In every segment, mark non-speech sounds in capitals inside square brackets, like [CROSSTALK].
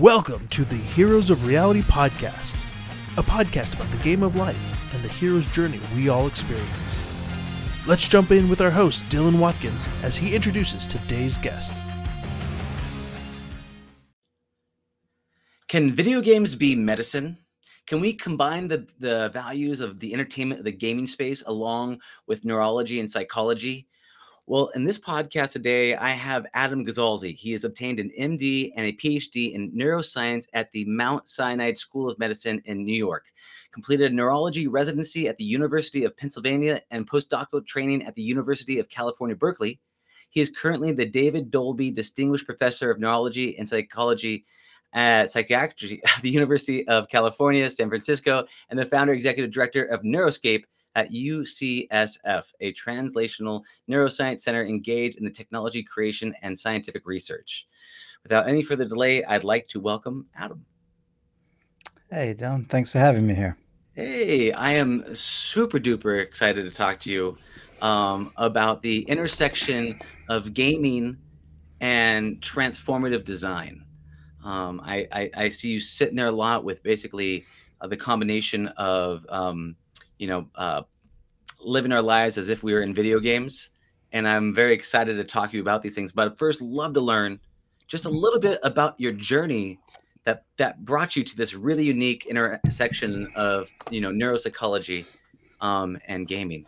Welcome to the Heroes of Reality podcast, a podcast about the game of life and the hero's journey we all experience. Let's jump in with our host, Dylan Watkins, as he introduces today's guest. Can video games be medicine? Can we combine the, the values of the entertainment, of the gaming space, along with neurology and psychology? Well, in this podcast today, I have Adam Gazzaley. He has obtained an MD and a PhD in neuroscience at the Mount Sinai School of Medicine in New York. Completed a neurology residency at the University of Pennsylvania and postdoctoral training at the University of California, Berkeley. He is currently the David Dolby Distinguished Professor of Neurology and Psychology at Psychiatry [LAUGHS] at the University of California, San Francisco, and the founder executive director of Neuroscape, at UCSF, a translational neuroscience center engaged in the technology creation and scientific research. Without any further delay, I'd like to welcome Adam. Hey, Dylan. Thanks for having me here. Hey, I am super duper excited to talk to you um, about the intersection of gaming and transformative design. Um, I, I, I, see you sitting there a lot with basically uh, the combination of um, you know, uh, living our lives as if we were in video games. And I'm very excited to talk to you about these things. But first, love to learn just a little bit about your journey that that brought you to this really unique intersection of you know neuropsychology um, and gaming.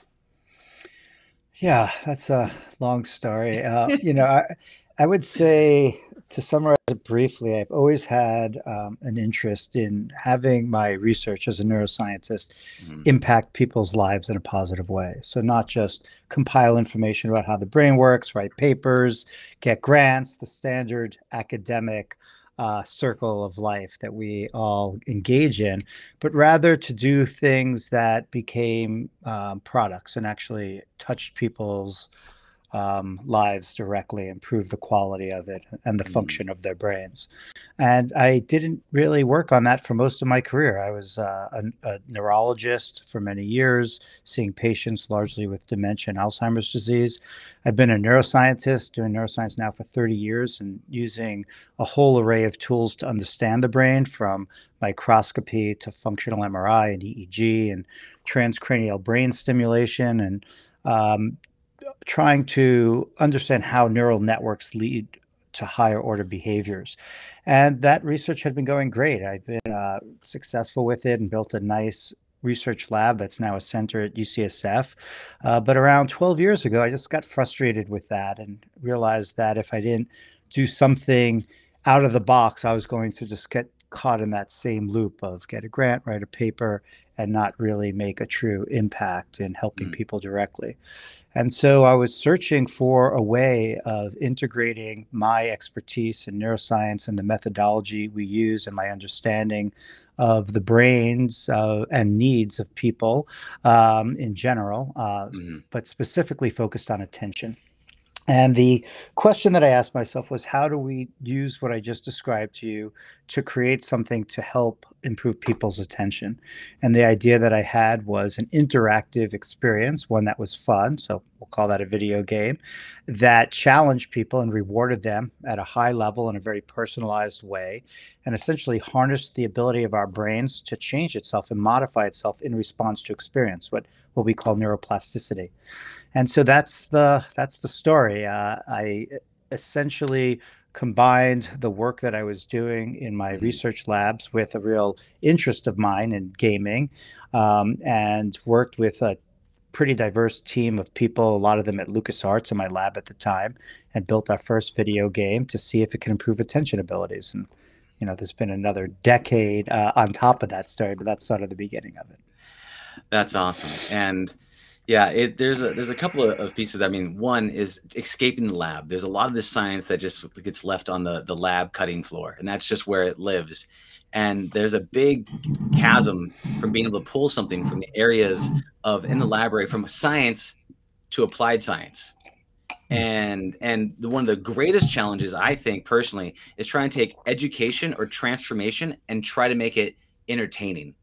Yeah, that's a long story. Uh, [LAUGHS] you know, I, I would say to summarize it briefly, I've always had um, an interest in having my research as a neuroscientist mm-hmm. impact people's lives in a positive way. So, not just compile information about how the brain works, write papers, get grants, the standard academic uh, circle of life that we all engage in, but rather to do things that became um, products and actually touched people's um, lives directly, improve the quality of it and the mm. function of their brains. And I didn't really work on that for most of my career. I was uh, a, a, neurologist for many years, seeing patients largely with dementia and Alzheimer's disease. I've been a neuroscientist, doing neuroscience now for 30 years and using a whole array of tools to understand the brain from microscopy to functional MRI and EEG and transcranial brain stimulation and um, trying to understand how neural networks lead to higher order behaviors. And that research had been going great. I've been uh, successful with it and built a nice research lab that's now a center at UCSF. Uh, but around 12 years ago, I just got frustrated with that and realized that if I didn't do something out of the box, I was going to just get caught in that same loop of get a grant, write a paper, and not really make a true impact in helping mm. people directly. And so I was searching for a way of integrating my expertise in neuroscience and the methodology we use and my understanding of the brains uh, and needs of people um, in general, uh, mm-hmm. but specifically focused on attention. And the question that I asked myself was how do we use what I just described to you to create something to help improve people's attention? And the idea that I had was an interactive experience, one that was fun. So we'll call that a video game that challenged people and rewarded them at a high level in a very personalized way and essentially harnessed the ability of our brains to change itself and modify itself in response to experience, what, what we call neuroplasticity and so that's the that's the story. Uh, I essentially combined the work that I was doing in my mm-hmm. research labs with a real interest of mine in gaming, um, and worked with a pretty diverse team of people, a lot of them at LucasArts in my lab at the time, and built our first video game to see if it can improve attention abilities. And you know, there's been another decade uh, on top of that story, but that's sort of the beginning of it. That's awesome, and yeah, it, there's a there's a couple of, of, pieces. I mean, one is escaping the lab. There's a lot of this science that just gets left on the the lab cutting floor, and that's just where it lives. And there's a big chasm from being able to pull something from the areas of in the library from science to applied science. And and the, one of the greatest challenges I think personally is trying to take education or transformation and try to make it entertaining.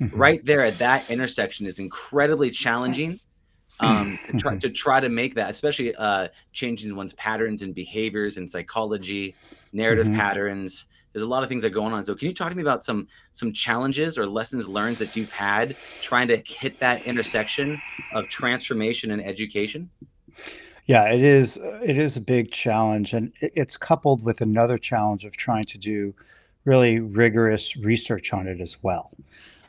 Mm-hmm. Right there at that intersection is incredibly challenging um, to, try, to try to make that, especially uh, changing one's patterns and behaviors and psychology narrative Mhm. patterns. There's a lot of things that are going on. So can you talk to me about some some challenges or lessons learned that you've had trying to hit that intersection of transformation and education? Yeah, it is. It is a big challenge, and it's coupled with another challenge of trying to do really rigorous research on it as well.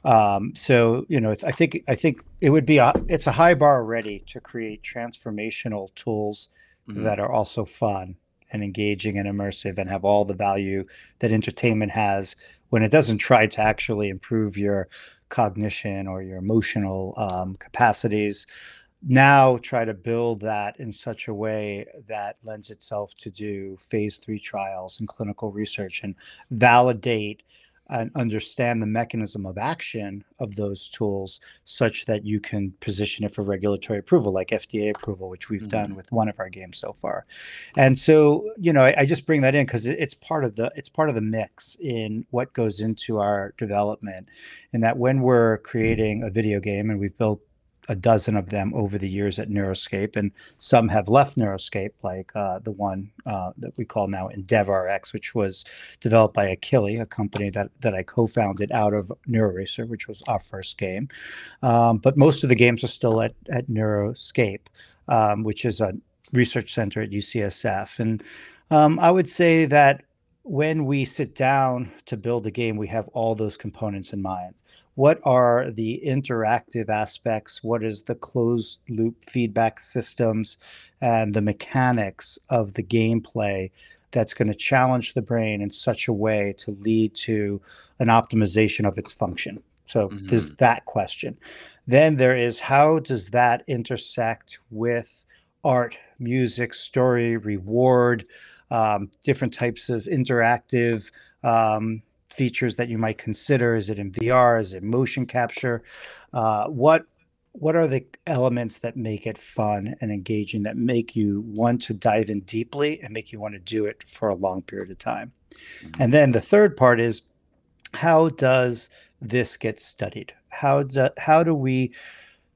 Um, so you know, it's, I think I think it would be a it's a high bar already to create transformational tools Mhm. that are also fun and engaging and immersive and have all the value that entertainment has when it doesn't try to actually improve your cognition or your emotional um, capacities now try to build that in such a way that lends itself to do phase three trials and clinical research and validate and understand the mechanism of action of those tools such that you can position it for regulatory approval like fda approval which we've done Mhm. with one of our games so far and so you know i, I just bring that in because it's part of the it's part of the mix in what goes into our development and that when we're creating a video game and we've built a dozen of them over the years at Neuroscape, and some have left Neuroscape, like uh, the one uh, that we call now EndeavorRx, which was developed by Akili, a company that that I co-founded out of NeuroRacer, which was our first game. Um, but most of the games are still at at Neuroscape, um, which is a research center at UCSF, and um, I would say that when we sit down to build a game, we have all those components in mind what are the interactive aspects? What is the closed loop feedback systems and the mechanics of the gameplay that's going to challenge the brain in such a way to lead to an optimization of its function? So there's that question. Then there is how does that intersect with art music story reward um, different types of interactive um, features that you might consider? Is it in VR? Is it motion capture? Uh, what what are the elements that make it fun and engaging that make you want to dive in deeply and make you want to do it for a long period of time? Mhm. And then the third part is how does this get studied? How do how do we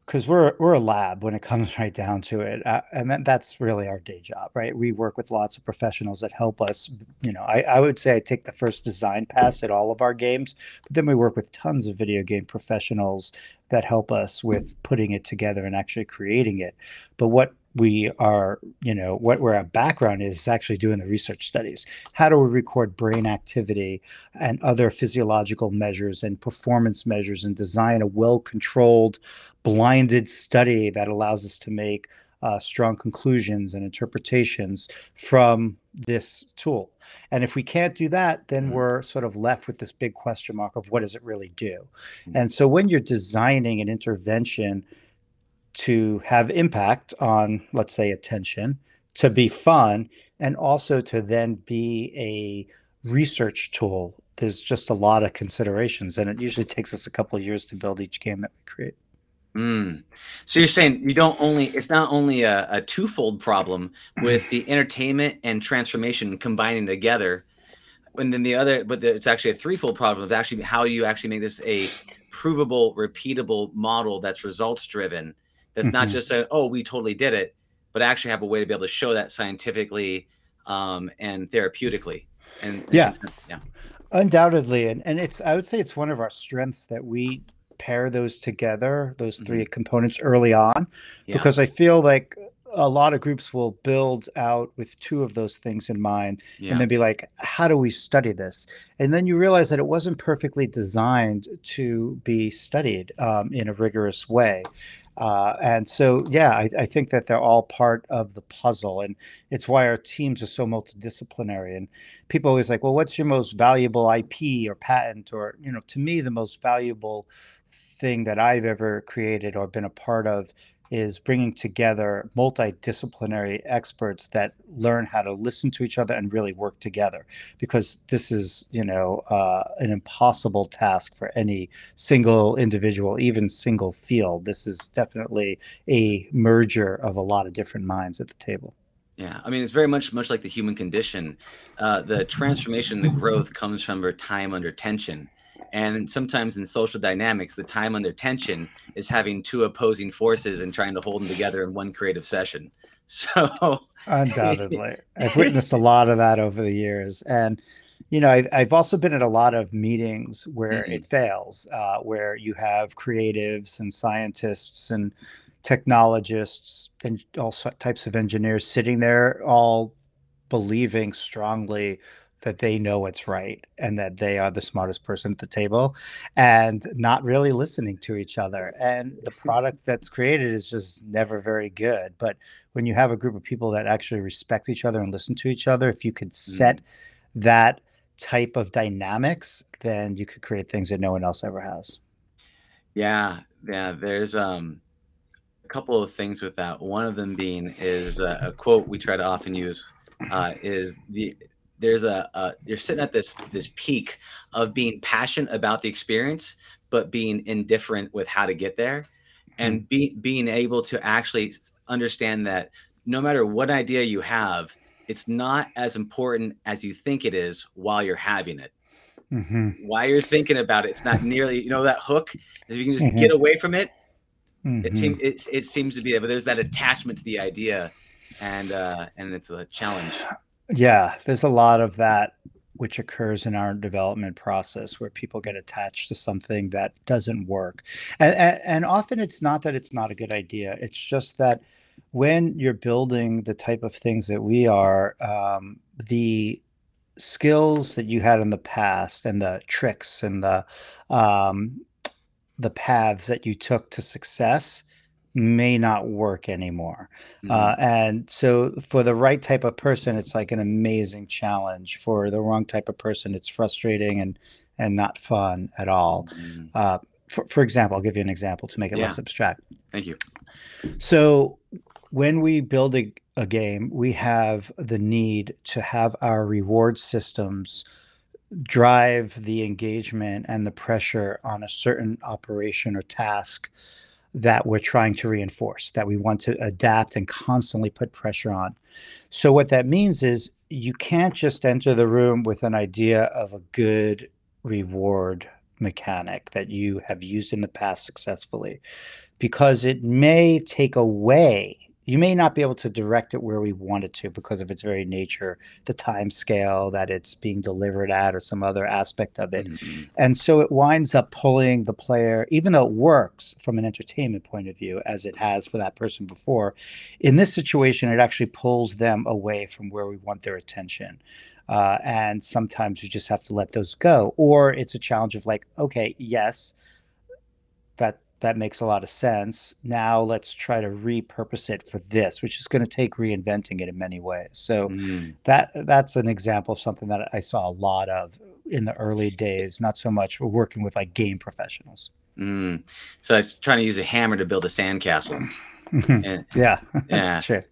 because we're we're a lab when it comes [LAUGHS] right down to it, uh, and that's really our day job, right? We work with lots of professionals that help us. You know, I, I would say I take the first design pass at all of our games, but then we work with tons of video game professionals that help us with putting it together and actually creating it. But what we are, you know, what where our background is, is actually doing the research studies. How do we record brain activity and other physiological measures and performance measures and design a well-controlled blinded study that allows us to make uh, strong conclusions and interpretations from this tool. And if we can't do that, then Mhm. we're sort of left with this big question mark of what does it really do? Mhm. And so when you're designing an intervention to have impact on, let's say, attention, to be fun, and also to then be a research tool, there's just a lot of considerations. And it usually takes us a couple of years to build each game that we create. Mm. So you're saying you don't only it's not only a, a twofold problem with [CLEARS THROAT] the entertainment and transformation combining together, and then the other, but the, it's actually a threefold problem of actually how you actually make this a provable, repeatable model that's results driven. That's not Mhm. just a oh we totally did it, but actually have a way to be able to show that scientifically um, and therapeutically. And, and Yeah. yeah. Undoubtedly, and and it's I would say it's one of our strengths that we pair those together, those 3 components early on, Yeah. because I feel like a lot of groups will build out with two of those things in mind yeah. and then be like, how do we study this? And then you realize that it wasn't perfectly designed to be studied um, in a rigorous way. Uh, and so, yeah, I, I think that they're all part of the puzzle. And it's why our teams are so multidisciplinary. And people always like, well, what's your most valuable IP or patent? Or, you know, to me, the most valuable thing that I've ever created or been a part of is bringing together multidisciplinary experts that learn how to listen to each other and really work together. Because this is you know uh, an impossible task for any single individual even single field. This is definitely a merger of a lot of different minds at the table. Yeah, I mean, it's very much much like the human condition. Uh, the transformation, the growth comes from our time under tension, and sometimes in social dynamics, the time under tension is having two opposing forces and trying to hold them together in one creative session. [LAUGHS] So, Undoubtedly. [LAUGHS] I've witnessed a lot of that over the years. And, you know, I've, I've also been at a lot of meetings where Mhm. it fails, uh, where you have creatives and scientists and technologists and all types of engineers sitting there all believing strongly that they know what's right and that they are the smartest person at the table and not really listening to each other. And the product [LAUGHS] that's created is just never very good. But when you have a group of people that actually respect each other and listen to each other, if you could set that type of dynamics, then you could create things that no one else ever has. Yeah, yeah. There's um a couple of things with that. One of them being is a, a quote we try to often use uh, is the there's a, a you're sitting at this this peak of being passionate about the experience, but being indifferent with how to get there, and be, being able to actually understand that no matter what idea you have, it's not as important as you think it is while you're having it hmm while you're thinking about it, it's not nearly you know that hook. If you can just Mhm. get away from it, it hmm seems it, it seems to be but there's that attachment to the idea, and uh and it's a challenge. Yeah, there's a lot of that which occurs in our development process where people get attached to something that doesn't work. And, and, and often it's not that it's not a good idea, it's just that when you're building the type of things that we are, um, the skills that you had in the past and the tricks and the um, the paths that you took to success may not work anymore. Mhm. Uh, and so, for the right type of person, it's like an amazing challenge. For the wrong type of person, it's frustrating and and not fun at all. Mhm. Uh, for, for example, I'll give you an example to make it less abstract. Thank you. So, when we build a, a game, we have the need to have our reward systems drive the engagement and the pressure on a certain operation or task that we're trying to reinforce, that we want to adapt and constantly put pressure on. So, what that means is you can't just enter the room with an idea of a good reward mechanic that you have used in the past successfully because it may take away you may not be able to direct it where we want it to because of its very nature the time scale that it's being delivered at or some other aspect of it. Mhm. and so it winds up pulling the player even though it works from an entertainment point of view as it has for that person before in this situation it actually pulls them away from where we want their attention. Uh, and sometimes you just have to let those go. Or it's a challenge of like okay yes that that makes a lot of sense. Now let's try to repurpose it for this, which is going to take reinventing it in many ways. So Mhm. that that's an example of something that I saw a lot of in the early days. Not so much working with like game professionals. Mm. So I was trying to use a hammer to build a sandcastle. [LAUGHS] And yeah, [LAUGHS] Yeah. that's true.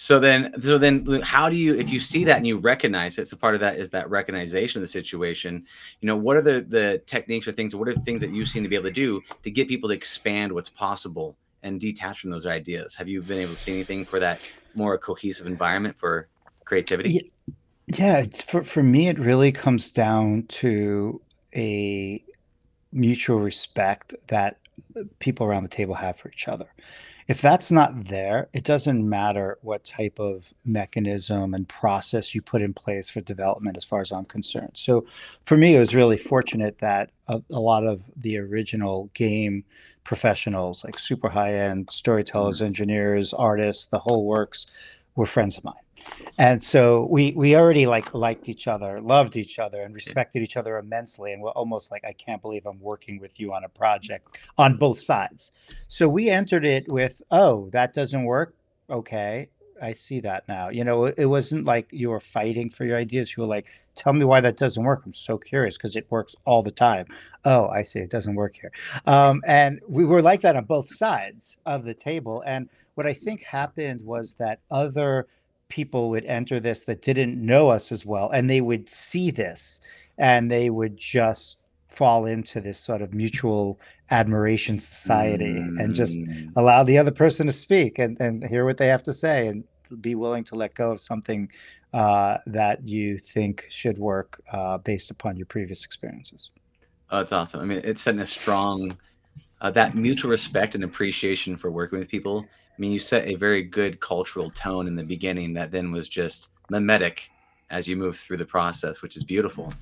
So then, so then, how do you, if you see that and you recognize it? So part of that is that recognition of the situation. You know, what are the the techniques or things? What are the things that you've seen to be able to do to get people to expand what's possible and detach from those ideas? Have you been able to see anything for that more cohesive environment for creativity? Yeah. For for me, it really comes down to a mutual respect that people around the table have for each other. If that's not there, it doesn't matter what type of mechanism and process you put in place for development, as far as I'm concerned. So, for me, it was really fortunate that a, a lot of the original game professionals, like super high end storytellers, mm-hmm. engineers, artists, the whole works, were friends of mine and so we we already like liked each other loved each other and respected each other immensely and we're almost like i can't believe i'm working with you on a project on both sides. So we entered it with oh that doesn't work? Okay i see that now. You know it, it wasn't like you were fighting for your ideas you were like tell me why that doesn't work i'm so curious because it works all the time. Oh i see it doesn't work here. Um, and we were like that on both sides of the table and what i think happened was that other people would enter this that didn't know us as well and they would see this and they would just fall into this sort of mutual admiration society and just Mm. allow the other person to speak and, and hear what they have to say and be willing to let go of something uh, that you think should work uh, based upon your previous experiences Oh, that's awesome. I mean, it's setting a strong uh, that mutual respect and appreciation for working with people mean, you set a very good cultural tone in the beginning that then was just mimetic as you move through the process, which is beautiful.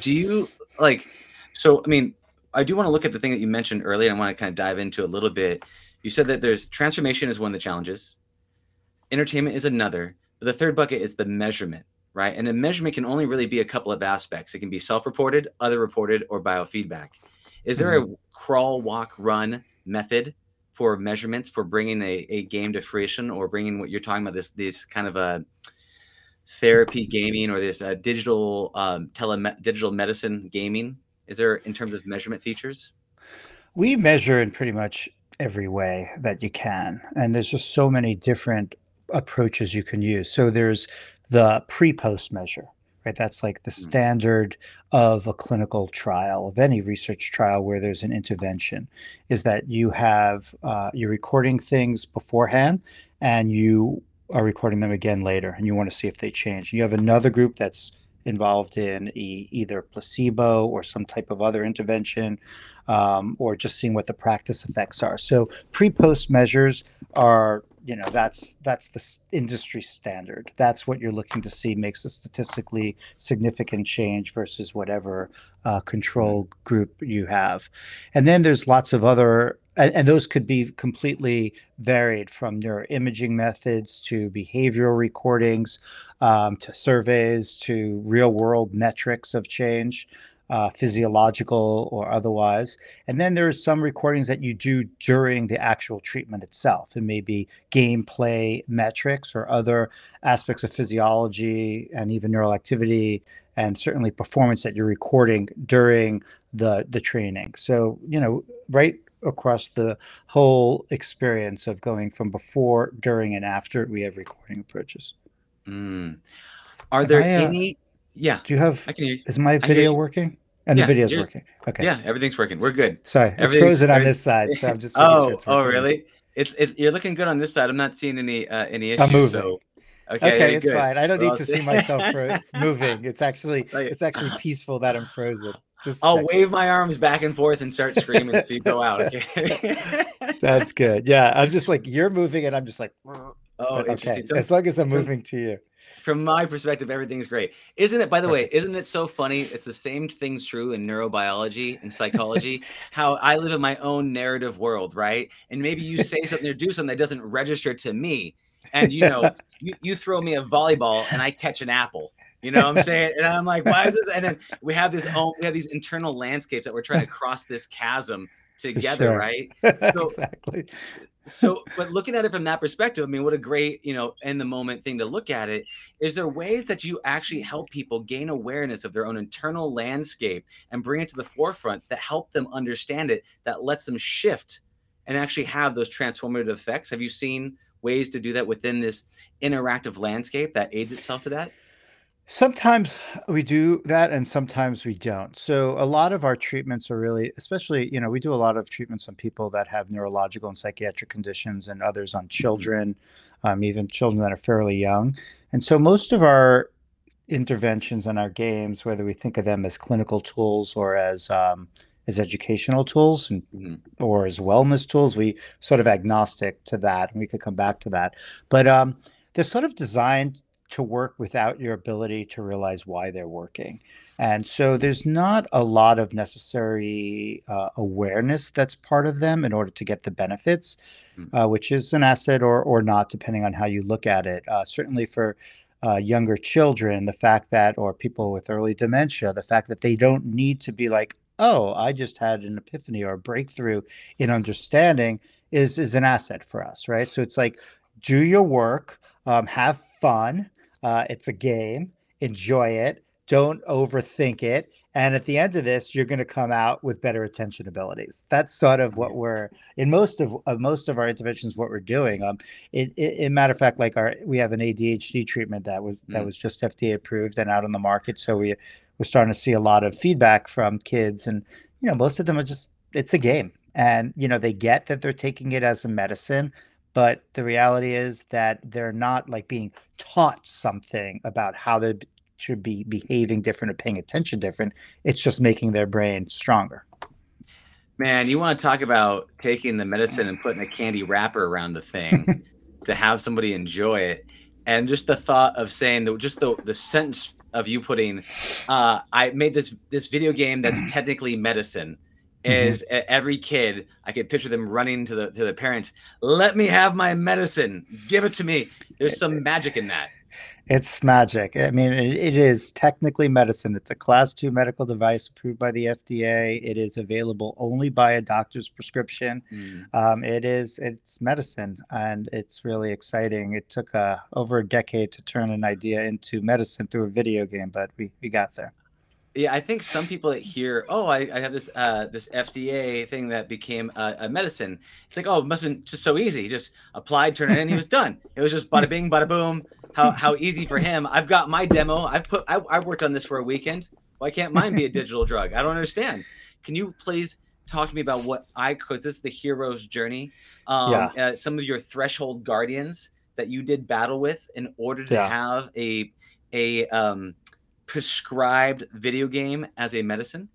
Do you like? So, I mean, I do want to look at the thing that you mentioned earlier. And I want to kind of dive into a little bit. You said that there's transformation is one of the challenges, entertainment is another, but the third bucket is the measurement, right? And a measurement can only really be a couple of aspects. It can be self-reported, other reported, or biofeedback. Is there mm-hmm. a crawl, walk, run method for measurements for bringing a, a game to fruition or bringing what you're talking about this this kind of a therapy gaming or this uh, digital um, tele digital medicine gaming? Is there in terms of measurement features? We measure in pretty much every way that you can, and there's just so many different approaches you can use. So there's the pre-post measure, right? That's like the mm. standard of a clinical trial, of any research trial where there's an intervention, is that you have uh, you're recording things beforehand, and you are recording them again later, and you want to see if they change. You have another group that's involved in e- either placebo or some type of other intervention, um, or just seeing what the practice effects are. So pre-post measures are you know that's that's the industry standard. That's what you're looking to see makes a statistically significant change versus whatever uh, control group you have. And then there's lots of other and, and those could be completely varied from neuroimaging methods to behavioral recordings um, to surveys to real world metrics of change uh, physiological or otherwise. And then there's some recordings that you do during the actual treatment itself. It may be gameplay metrics or other aspects of physiology and even neural activity and certainly performance that you're recording during the the training. So, you know, right across the whole experience of going from before, during, and after, we have recording approaches. Mm. Are there I, uh, any yeah. Do you have? I can hear you. Is my video working? And yeah, the video's working. Okay. Yeah, everything's working. We're good. Sorry, it's frozen on this side, so I'm just. [LAUGHS] oh, sure it's oh, really? It's it's you're looking good on this side. I'm not seeing any uh, any issues. I'm moving. So. Okay, okay it's good. fine. I don't We're need to see myself for [LAUGHS] moving. It's actually it's actually [LAUGHS] peaceful that I'm frozen. Just I'll checking. wave my arms back and forth and start screaming if you go out. Okay. Sounds good. Yeah, I'm just like you're moving, and I'm just like. Oh, okay. So, as long as I'm so, moving to you from my perspective, everything's great. Isn't it, by the way, isn't it so funny? It's the same thing's true in neurobiology and psychology. how I live in my own narrative world, right? And maybe you say something or do something that doesn't register to me. And you know, [LAUGHS] you, you throw me a volleyball and I catch an apple. You know what I'm saying? And I'm like, why is this? And then we have this own, we have these internal landscapes that we're trying to [LAUGHS] cross this chasm together, sure. right? [LAUGHS] So, exactly so but looking at it from that perspective i mean what a great you know in the moment thing to look at it is there ways that you actually help people gain awareness of their own internal landscape and bring it to the forefront that help them understand it that lets them shift and actually have those transformative effects have you seen ways to do that within this interactive landscape that aids itself to that Sometimes we do that and sometimes we don't. So a lot of our treatments are really, especially, you know, we do a lot of treatments on people that have neurological and psychiatric conditions and others on mm-hmm. children, um, even children that are fairly young. And so most of our interventions and our games, whether we think of them as clinical tools or as um, as educational tools and, mm-hmm. or as wellness tools, we sort of agnostic to that, and we could come back to that. But um, they're sort of designed to work without your ability to realize why they're working. And so there's not a lot of necessary uh, awareness that's part of them in order to get the benefits, mm. uh, which is an asset or, or not, depending on how you look at it. Uh, certainly for uh, younger children, the fact that, or people with early dementia, the fact that they don't need to be like, oh, I just had an epiphany or a breakthrough in understanding is, is an asset for us, right? So it's like, do your work, um, have fun, uh, it's a game. Enjoy it. Don't overthink it. And at the end of this, you're going to come out with better attention abilities. That's sort of what we're in most of uh, most of our interventions. What we're doing. Um, it, it, in matter of fact, like our we have an ADHD treatment that was that mm. was just FDA approved and out on the market. So we we're starting to see a lot of feedback from kids, and you know, most of them are just it's a game, and you know, they get that they're taking it as a medicine, but the reality is that they're not like being taught something about how they should be behaving different or paying attention different it's just making their brain stronger Man, you want to talk about taking the medicine and putting a candy wrapper around the thing [LAUGHS] to have somebody enjoy it. And just the thought of saying that just the the sentence of you putting uh, I made this this video game that's [CLEARS THROAT] technically medicine. Is e- every kid I could picture them running to the to the parents, let me have my medicine, give it to me. There's some [LAUGHS] magic in that. It's magic. I mean, it, it is technically medicine. It's a class two medical device approved by the FDA. It is available only by a doctor's prescription. Um, it is it's medicine, and it's really exciting. It took uh, over a decade to turn an idea into medicine through a video game, but we we got there. Yeah, I think some people that hear, oh, I, I have this uh, this FDA thing that became a, a medicine. It's like, oh, it must have been just so easy. He just applied, turned it in, he was done. It was just bada bing, bada boom. How how easy for him. I've got my demo. I've put I, I worked on this for a weekend. Why can't mine be a digital drug? I don't understand. Can you please talk to me about what I because this is the hero's journey. Um, Yeah. uh, some of your threshold guardians that you did battle with in order to Yeah. have a a um prescribed video game as a medicine?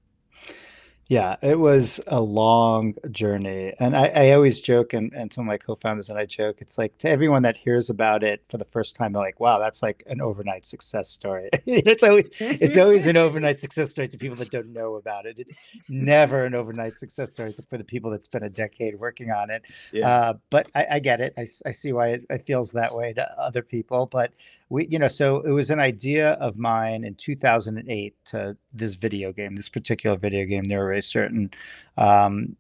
Yeah, it was a long journey. And I, I always joke, and, and some of my co-founders and I joke, it's like to everyone that hears about it for the first time, they're like, wow, that's like an overnight success story. [LAUGHS] it's always it's always an overnight success story to people that don't know about it. It's never an overnight success story for the people that spent a decade working on it. Yeah. Uh, but I, I get it. I see why it, it feels that way to other people. But we, you know, so it was an idea of mine in 2008 to this video game, this particular video game, there NeuroRacer, and um,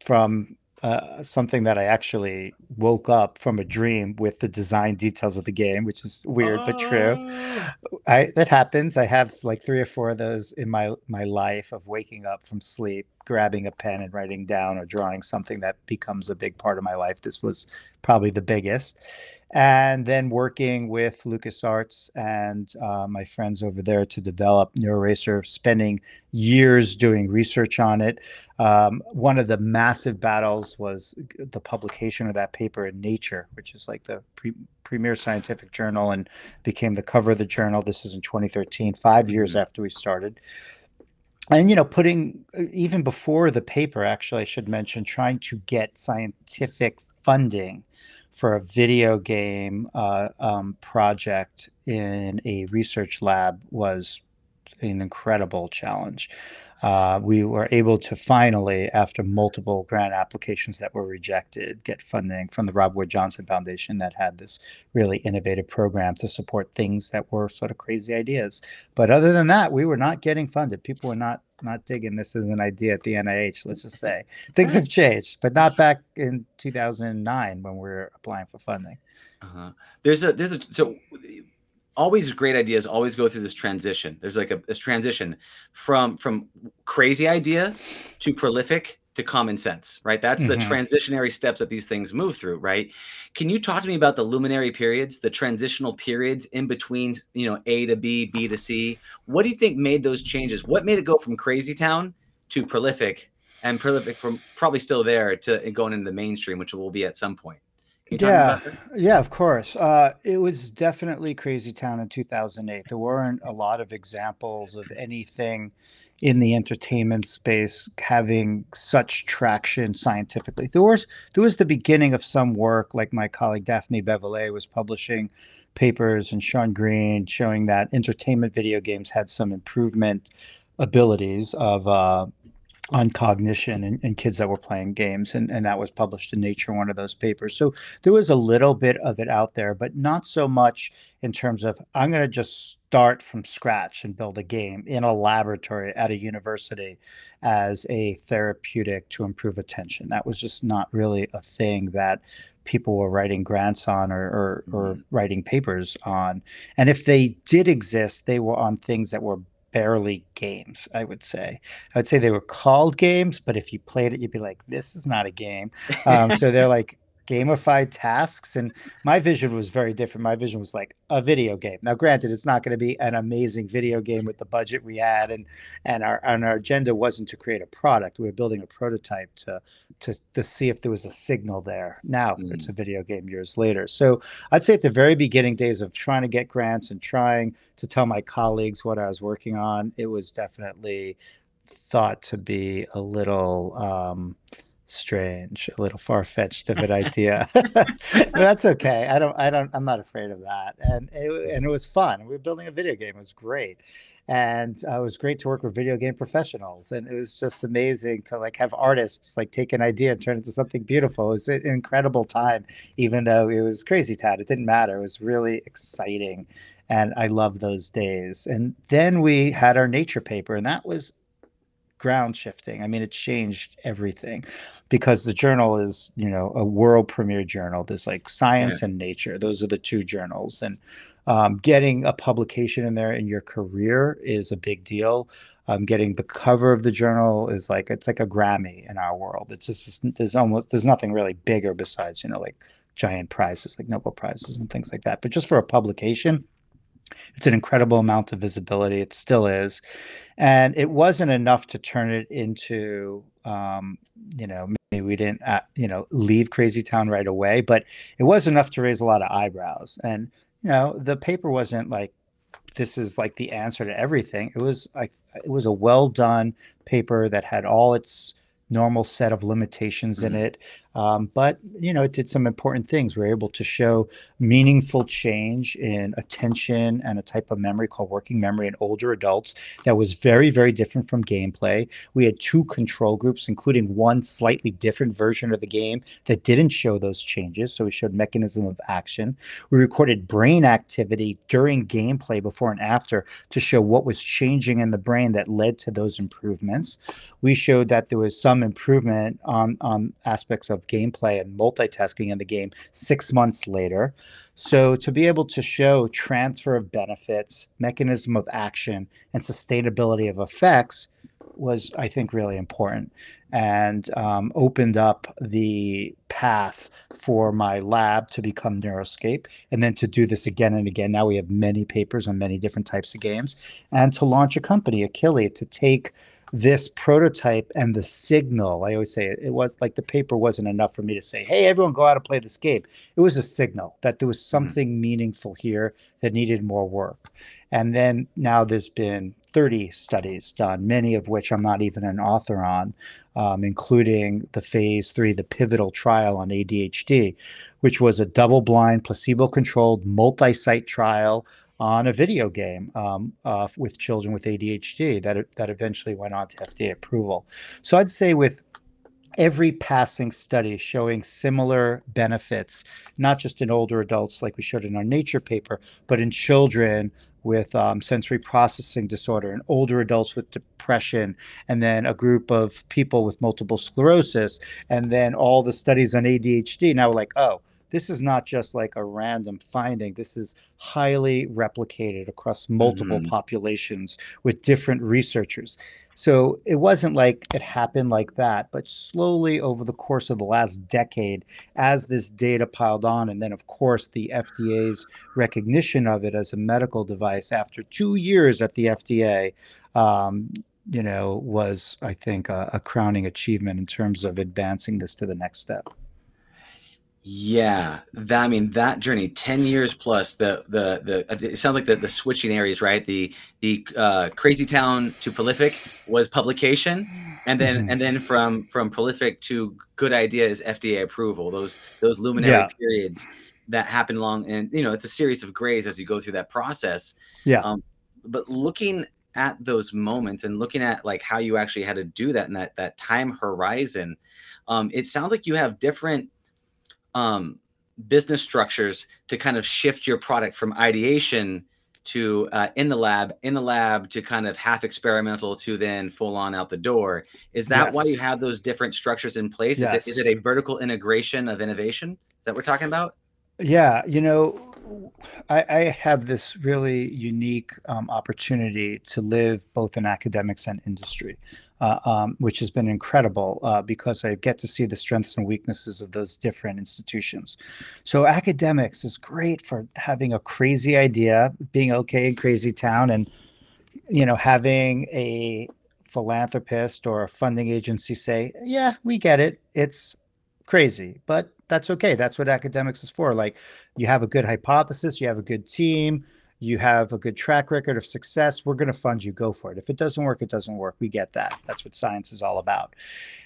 from uh, something that I actually woke up from a dream with the design details of the game, which is weird but true. Oh. I that happens. I have like three or four of those in my my life of waking up from sleep, grabbing a pen and writing down or drawing something that becomes a big part of my life. This was probably the biggest. And then working with LucasArts and uh, my friends over there to develop NeuroRacer, spending years doing research on it. Um, one of the massive battles was the publication of that paper in Nature, which is like the pre- premier scientific journal and became the cover of the journal. This is in 2013, 5 years Mhm. after we started. And, you know, putting uh, even before the paper, actually, I should mention, trying to get scientific funding for a video game uh, um, project in a research lab was an incredible challenge. Uh, we were able to finally, after multiple grant applications that were rejected, get funding from the Robert Wood Johnson Foundation that had this really innovative program to support things that were sort of crazy ideas. But other than that, we were not getting funded. People were not not digging this as an idea at the NIH. Let's just say [LAUGHS] things have changed, but not back in 2009 when we were applying for funding. Uh-huh. There's a there's a so always great ideas always go through this transition. There's like a this transition from from crazy idea to prolific to common sense, right? That's the Mhm. transitionary steps that these things move through, right? Can you talk to me about the luminary periods, the transitional periods in between, you know, A to B, B to C? What do you think made those changes? What made it go from crazy town to prolific and prolific from probably still there to going into the mainstream, which will be at some point? Yeah, yeah, of course. Uh, it was definitely Crazy Town in 2008. There weren't a lot of examples of anything in the entertainment space having such traction scientifically. There was there was the beginning of some work, like my colleague Daphne Bavelier was publishing papers and Shawn Green showing that entertainment video games had some improvement abilities of uh, on cognition and, in kids that were playing games and, and that was published in nature one of those papers. So there was a little bit of it out there but not so much in terms of i'm going to just start from scratch and build a game in a laboratory at a university as a therapeutic to improve attention. That was just not really a thing that people were writing grants on or, or, or Mhm. writing papers on. And if they did exist they were on things that were barely games i would say I would say they were called games, but if you played it, you'd be like, this is not a game. Um, so they're [LAUGHS] like gamified tasks. And my vision was very different. My vision was like a video game. Now, granted, it's not going to be an amazing video game with the budget we had, and and our and our agenda wasn't to create a product. We were building a prototype to to to see if there was a signal there. Now it's a video game years later. So I'd say at the very beginning days of trying to get grants and trying to tell my colleagues what I was working on, it was definitely thought to be a little um, strange, a little far fetched of an [LAUGHS] idea. [LAUGHS] that's okay. I don't. I don't. I'm not afraid of that. And it, and it was fun. We were building a video game. It was great, and uh, it was great to work with video game professionals. And it was just amazing to like have artists like take an idea and turn it into something beautiful. It was an incredible time, even though it was crazy town. It didn't matter. It was really exciting, and I love those days. And then we had our nature paper, and that was ground shifting. I mean, it changed everything because the journal is, you know, a world premiere journal. There's like science yeah. and nature. Those are the two journals. And um, getting a publication in there in your career is a big deal. Um, getting the cover of the journal is like it's like a Grammy in our world. It's just there's almost there's nothing really bigger besides you know like giant prizes like Nobel prizes and things like that. But just for a publication, it's an incredible amount of visibility. It still is. And it wasn't enough to turn it into, um, you know, maybe we didn't, uh, you know, leave Crazy Town right away, but it was enough to raise a lot of eyebrows. And, you know, the paper wasn't like, this is like the answer to everything. It was like, it was a well done paper that had all its normal set of limitations mm-hmm. in it. Um, but you know, it did some important things. We are able to show meaningful change in attention and a type of memory called working memory in older adults that was very, very different from gameplay. We had two control groups, including one slightly different version of the game that didn't show those changes. So we showed mechanism of action. We recorded brain activity during gameplay before and after to show what was changing in the brain that led to those improvements. We showed that there was some improvement on on aspects of of gameplay and multitasking in the game six months later. So to be able to show transfer of benefits, mechanism of action, and sustainability of effects was, I think, really important and um, opened up the path for my lab to become Neuroscape and then to do this again and again. Now we have many papers on many different types of games and to launch a company, Akili, to take this prototype and the signal i always say it, it, was like the paper wasn't enough for me to say hey everyone go out and play this game it was a signal that there was mm-hmm. something mm-hmm. meaningful here that needed more work and then now there's been 30 studies done many of which i'm not even an author on um, including the phase three the pivotal trial on adhd which was a double blind placebo controlled multi-site trial on a video game um, uh, with children with ADHD that that eventually went on to FDA approval. So I'd say with every passing study showing similar benefits, not just in older adults like we showed in our Nature paper, but in children with um, sensory processing disorder and older adults with depression, and then a group of people with multiple sclerosis, and then all the studies on ADHD. Now we're like, oh, this is not just like a random finding. This is highly replicated across multiple mm-hmm. populations with different researchers. So it wasn't like it happened like that, but slowly over the course of the last decade, as this data piled on, and then, of course, the FDA's recognition of it as a medical device after two years at the FDA. Um, you know, was I think a, a crowning achievement in terms of advancing this to the next step. Yeah, that I mean that journey, ten years plus. The the the it sounds like the the switching areas, right? The the uh, Crazy Town to Prolific was publication, and then mm-hmm. and then from from Prolific to Good Idea is FDA approval. Those those luminary yeah. periods that happen long, and you know it's a series of grays as you go through that process. Yeah. Um, but looking at those moments and looking at like how you actually had to do that and that that time horizon, um, it sounds like you have different um, business structures to kind of shift your product from ideation to uh, in the lab, in the lab to kind of half experimental to then full on out the door. Is that yes. why you have those different structures in place? Yes. Is, it, is it a vertical integration of innovation? Is that what we're talking about? Yeah, you know, I, I have this really unique um, opportunity to live both in academics and industry, uh, um, which has been incredible uh, because I get to see the strengths and weaknesses of those different institutions. So academics is great for having a crazy idea, being okay in crazy town, and you know having a philanthropist or a funding agency say, "Yeah, we get it. It's crazy, but that's okay. That's what academics is for. Like you have a good hypothesis, you have a good team, you have a good track record of success, we're going to fund you. Go for it. If it doesn't work, it doesn't work. We get that. That's what science is all about,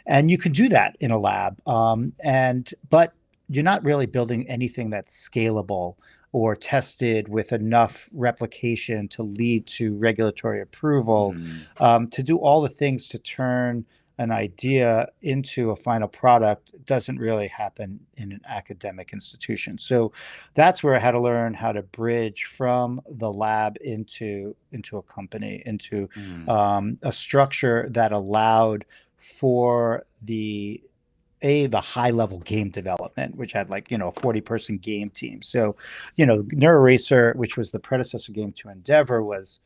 and you can do that in a lab. Um, and but you're not really building anything that's scalable or tested with enough replication to lead to regulatory approval, mm. um, to do all the things to turn an idea into a final product doesn't really happen in an academic institution. So that's where I had to learn how to bridge from the lab into into a company, into mm. um, a structure that allowed for the a the high level game development which had like you know a 40 person game team so you know NeuroRacer which was the predecessor game to endeavor was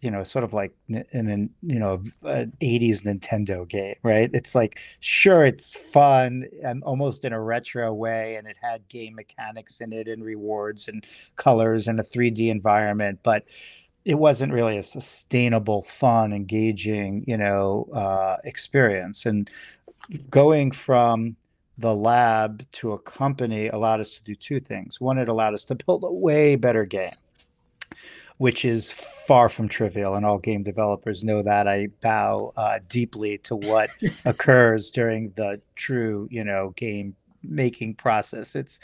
you know, sort of like in an you know an '80s Nintendo game, right? It's like sure, it's fun and almost in a retro way, and it had game mechanics in it and rewards and colors and a 3D environment, but it wasn't really a sustainable, fun, engaging, you know, uh, experience. And going from the lab to a company allowed us to do two things. One, it allowed us to build a way better game which is far from trivial, and all game developers know that. I bow uh, deeply to what [LAUGHS] occurs during the true, you know, game making process. It's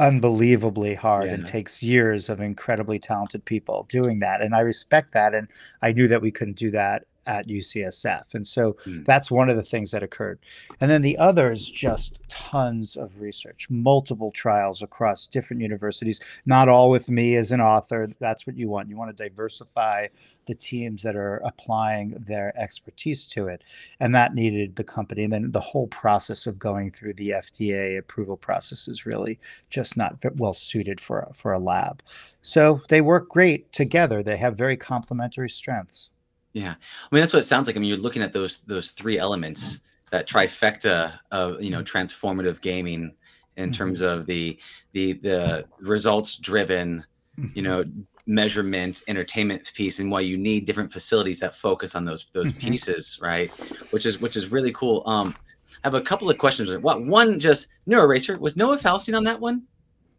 unbelievably hard yeah. and takes years of incredibly talented people doing that, and I respect that. And I knew that we couldn't do that at UCSF. And so mm. that's one of the things that occurred. And then the other is just tons of research, multiple trials across different universities, not all with me as an author. That's what you want. You want to diversify the teams that are applying their expertise to it. And that needed the company. And then the whole process of going through the FDA approval process is really just not well suited for, for a lab. So they work great together. They have very complementary strengths. Yeah, I mean that's what it sounds like. I mean, you're looking at those those three elements, that trifecta of you know transformative gaming in mm-hmm. terms of the the the results driven, you mm-hmm. know, measurement entertainment piece, and why you need different facilities that focus on those those mm-hmm. pieces, right? Which is which is really cool. Um, I have a couple of questions. What one just NeuroRacer was Noah Falstein on that one?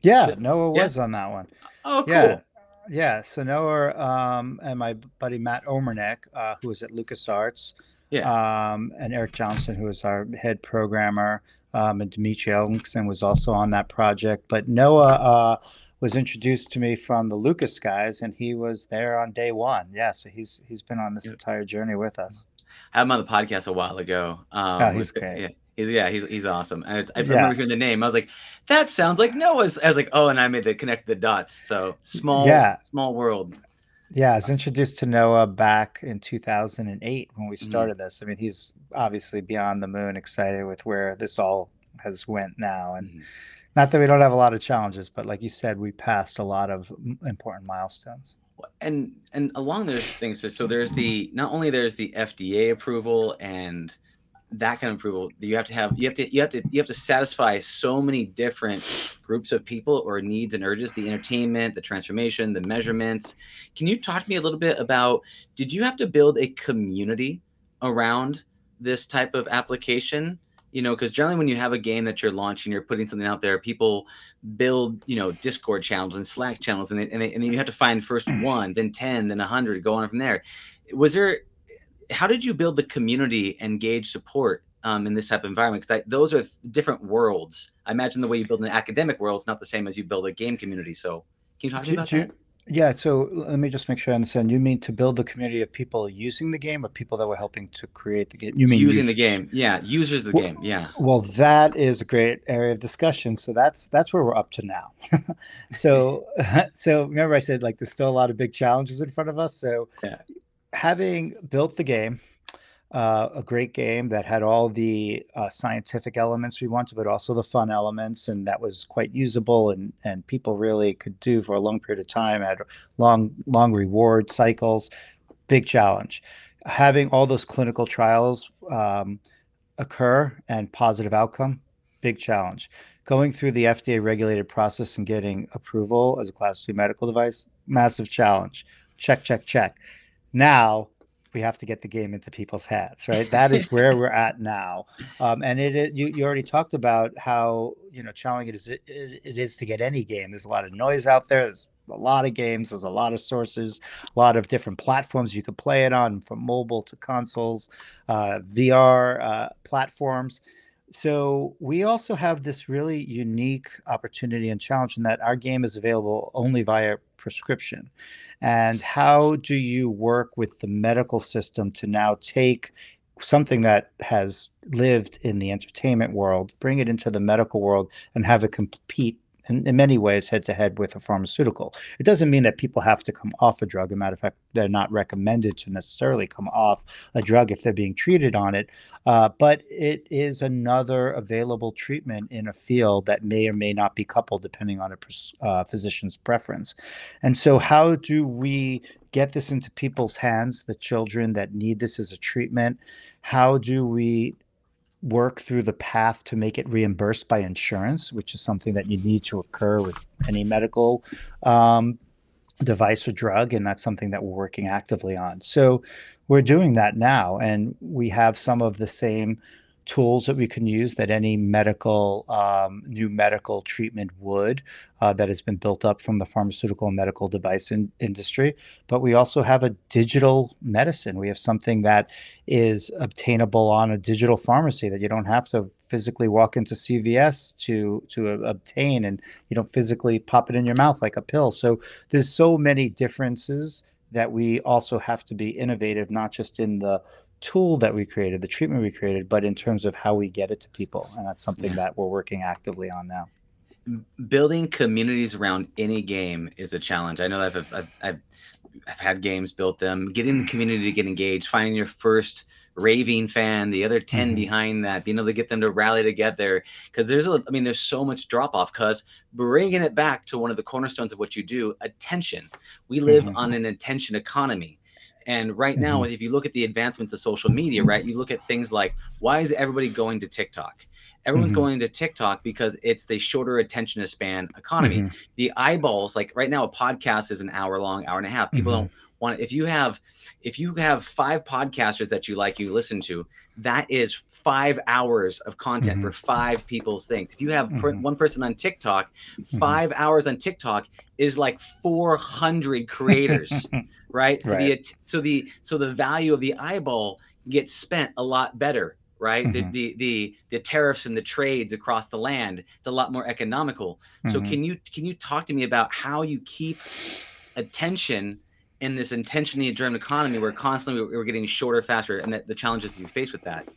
Yeah, Noah was on that one. Oh, cool. Yeah. Yeah, so Noah um, and my buddy Matt Omernick, uh, who was at LucasArts, yeah. um, and Eric Johnson, who was our head programmer, um, and Dimitri Ellingson was also on that project. But Noah uh, was introduced to me from the Lucas guys, and he was there on day one. Yeah, so he's he's been on this entire journey with us. I had him on the podcast a while ago. Um, oh, he's great. Yeah, He's yeah, he's he's awesome. And I remember yeah. hearing the name. I was like, that sounds like Noah's. I was like, oh, and I made the connect the dots. So small, yeah, small world. Yeah, I was introduced to Noah back in 2008 when we mm-hmm. started mm-hmm. this. I mean, he's obviously beyond the moon excited with where this all has went now, and mm-hmm. not that we don't have a lot of challenges, but like you said, we passed a lot of important milestones and and along those things so, so there's the not only there's the fda approval and that kind of approval you have to have you have to you have to you have to satisfy so many different groups of people or needs and urges the entertainment the transformation the measurements. Can you talk to me a little bit about did you have to build a community around this type of application? You know because generally when you have a game that you're launching you're putting something out there people build you know discord channels and slack channels and, they, and, they, and then you have to find first [CLEARS THROAT] one then 10 then 100 go on from there. Was there how did you build the community and gauge support um, in this type of environment? Because those are different worlds. I imagine the way you build an academic world is not the same as you build a game community. So, can you talk to me about that? Yeah, so let me just make sure I understand. You mean to build the community of people using the game, of people that were helping to create the game? You mean using users? the game? Yeah, users of the well, game. Yeah. Well, that is a great area of discussion. So that's that's where we're up to now. [LAUGHS] so [LAUGHS] so remember I said like there's still a lot of big challenges in front of us. So [LAUGHS] yeah having built the game, uh, a great game that had all the uh, scientific elements we wanted, but also the fun elements, and that was quite usable and and people really could do for a long period of time. Had long long reward cycles, big challenge. Having all those clinical trials um, occur and positive outcome, big challenge. Going through the FDA regulated process and getting approval as a class two medical device, massive challenge. Check check check now we have to get the game into people's hands, right? That is where [LAUGHS] we're at now. Um, and it, it, you, you already talked about how you know challenging it is it, it is to get any game. There's a lot of noise out there. There's a lot of games. There's a lot of sources, a lot of different platforms you could play it on, from mobile to consoles, uh, VR uh, platforms. So we also have this really unique opportunity and challenge in that our game is available only via prescription. And how do you work with the medical system to now take something that has lived in the entertainment world, bring it into the medical world, and have it compete in, in many ways head to head with a pharmaceutical. It doesn't mean that people have to come off a drug. As a matter of fact, they're not recommended to necessarily come off a drug if they're being treated on it. Uh, but it is another available treatment in a field that may or may not be coupled depending on a uh, physician's preference. And so, how do we get this into people's hands, the children that need this as a treatment? How do we work through the path to make it reimbursed by insurance, which is something that you need to occur with any medical um, device or drug. And that's something that we're working actively on. So we're doing that now. And we have some of the same tools that we can use that any medical um, new medical treatment would uh, that has been built up from the pharmaceutical and medical device in, industry. But we also have a digital medicine. We have something that is obtainable on a digital pharmacy that you don't have to physically walk into CVS to to obtain and you don't physically pop it in your mouth like a pill. So there's so many differences that we also have to be innovative not just in the tool that we created, the treatment we created, but in terms of how we get it to people. And that's something yeah. that we're working actively on now. Building communities around any game is a challenge. I know I've, I've, I've, I've had games built them, getting the community to get engaged, finding your first raving fan, the other 10 mm-hmm. behind that, being able to get them to rally together. Because there's a, I mean, there's so much drop off. Because bringing it back to one of the cornerstones of what you do, attention. We live mm-hmm. on an attention economy. And right now, mm-hmm. if you look at the advancements of social media, right, you look at things like why is everybody going to TikTok? Everyone's mm-hmm. going to TikTok because it's the shorter attention span economy. Mm-hmm. The eyeballs, like right now, a podcast is an hour long, hour and a half. People mm-hmm. don't want if you have if you have five podcasters that you like you listen to that is five hours of content mm-hmm. for five people's things if you have mm-hmm. one person on tiktok mm-hmm. 5 hours on tiktok is like 400 creators [LAUGHS] right so right. the so the so the value of the eyeball gets spent a lot better right the, mm-hmm. the the the tariffs and the trades across the land it's a lot more economical so mm-hmm. can you can you talk to me about how you keep attention in this intentionally driven economy where constantly we're getting shorter, faster, and that the challenges you face with that.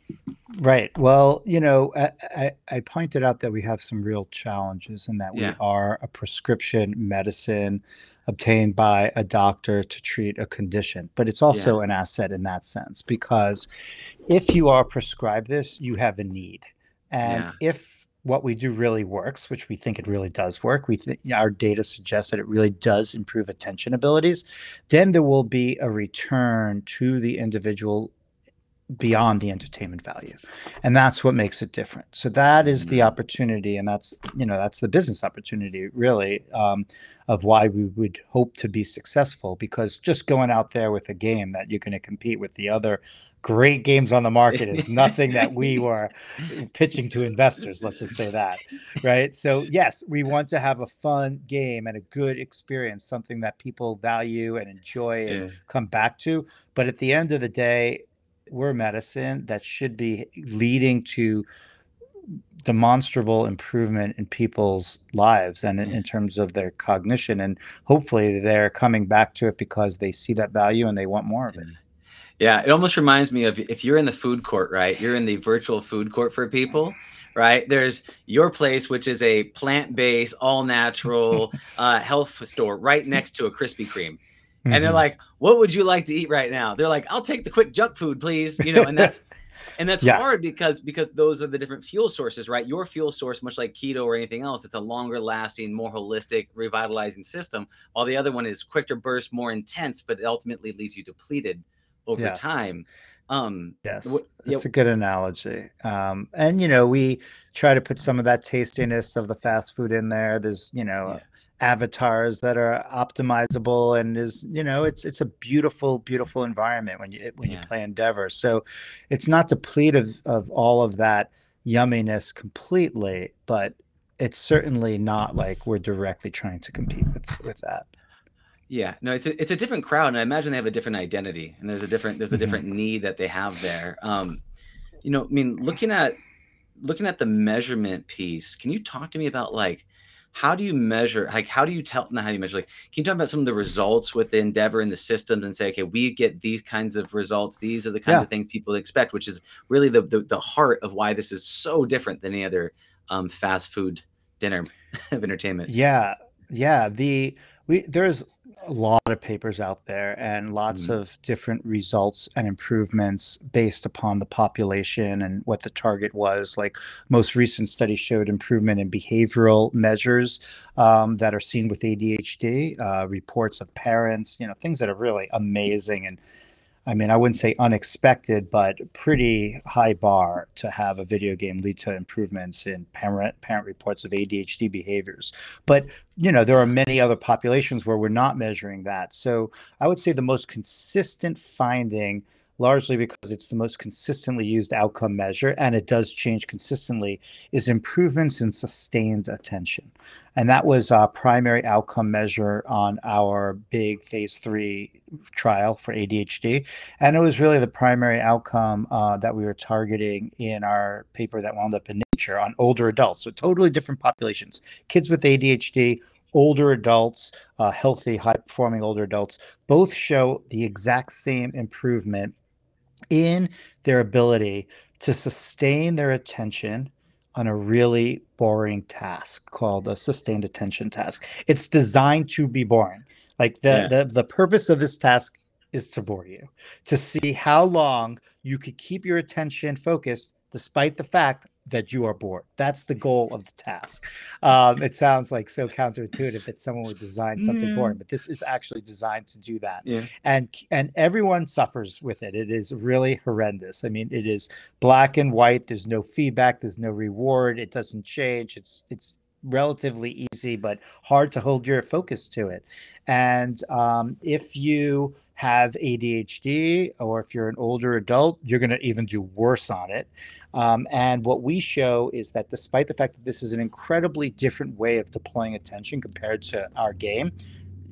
Right. Well, you know, I, I, pointed out that we have some real challenges in that we are a prescription medicine obtained by a doctor to treat a condition, but it's also yeah. an asset in that sense because if you are prescribed this, you have a need. And yeah. if what we do really works, which we think it really does work. We think our data suggests that it really does improve attention abilities. Then there will be a return to the individual beyond the entertainment value and that's what makes it different so that is the mm-hmm. opportunity and that's you know that's the business opportunity really um, of why we would hope to be successful because just going out there with a game that you're going to compete with the other great games on the market is nothing that we [LAUGHS] were pitching to investors let's just say that right so yes we want to have a fun game and a good experience something that people value and enjoy and yeah. come back to but at the end of the day we're medicine that should be leading to demonstrable improvement in people's lives and in, in, mm. terms of their cognition and hopefully they're coming back to it because they see that value and they want more of it. Yeah it almost reminds me of if you're in the food court right you're in the virtual food court for people right there's your place which is a plant-based all natural [LAUGHS] uh, health store right next to a krispy kreme Mm-hmm. And they're mm-hmm. like, "What would you like to eat right now?" They're like, "I'll take the quick junk food, please." You know, and that's [LAUGHS] and that's yeah. hard because because those are the different fuel sources, right? Your fuel source, much like keto or anything else, it's a longer lasting, more holistic, revitalizing system. While the other one is quicker burst, more intense, but it ultimately leaves you depleted over yes. time. Um, yes, wh- that's yeah. a good analogy. Um, and you know, we try to put some of that tastiness of the fast food in there. There's you know. Yeah avatars that are optimizable and is you know it's it's a beautiful beautiful environment when you when yeah. you play endeavor so it's not depleted of all of that yumminess completely but it's certainly not like we're directly trying to compete with with that yeah no it's a, it's a different crowd and i imagine they have a different identity and there's a different there's a mm-hmm. different mm-hmm. need that they have there um you know i mean looking at looking at the measurement piece can you talk to me about like how do you measure like how do you tell not how do you measure like can you talk about some of the results with the endeavor and the systems and say okay we get these kinds of results these are the kinds yeah. of things people expect which is really the, the, the heart of why this is so different than any other um, fast food dinner [LAUGHS] of entertainment yeah yeah the we there's a lot of papers out there and lots mm. of different results and improvements based upon the population and what the target was. Like most recent study showed improvement in behavioral measures um, that are seen with ADHD, uh, reports of parents, you know, things that are really amazing and I mean, I wouldn't say unexpected, but pretty high bar to have a video game lead to improvements in parent parent reports of ADHD behaviors. But you know, there are many other populations where we're not measuring that. So I would say the most consistent finding largely because it's the most consistently used outcome measure and it does change consistently, is improvements in sustained attention. And that was our primary outcome measure on our big phase three trial for ADHD. And it was really the primary outcome uh, that we were targeting in our paper that wound up in Nature on older adults. So, totally different populations kids with ADHD, older adults, uh, healthy, high performing older adults, both show the exact same improvement in their ability to sustain their attention on a really boring task called a sustained attention task. It's designed to be boring. Like the, yeah. the the purpose of this task is to bore you, to see how long you could keep your attention focused despite the fact that you are bored. That's the goal of the task. Um, it sounds like so counterintuitive that someone would design something mm. boring, but this is actually designed to do that. Yeah. And and everyone suffers with it. It is really horrendous. I mean, it is black and white. There's no feedback. There's no reward. It doesn't change. It's it's relatively easy, but hard to hold your focus to it. And um, if you have ADHD or if you're an older adult, you're going to even do worse on it. Um, and what we show is that despite the fact that this is an incredibly different way of deploying attention compared to our game,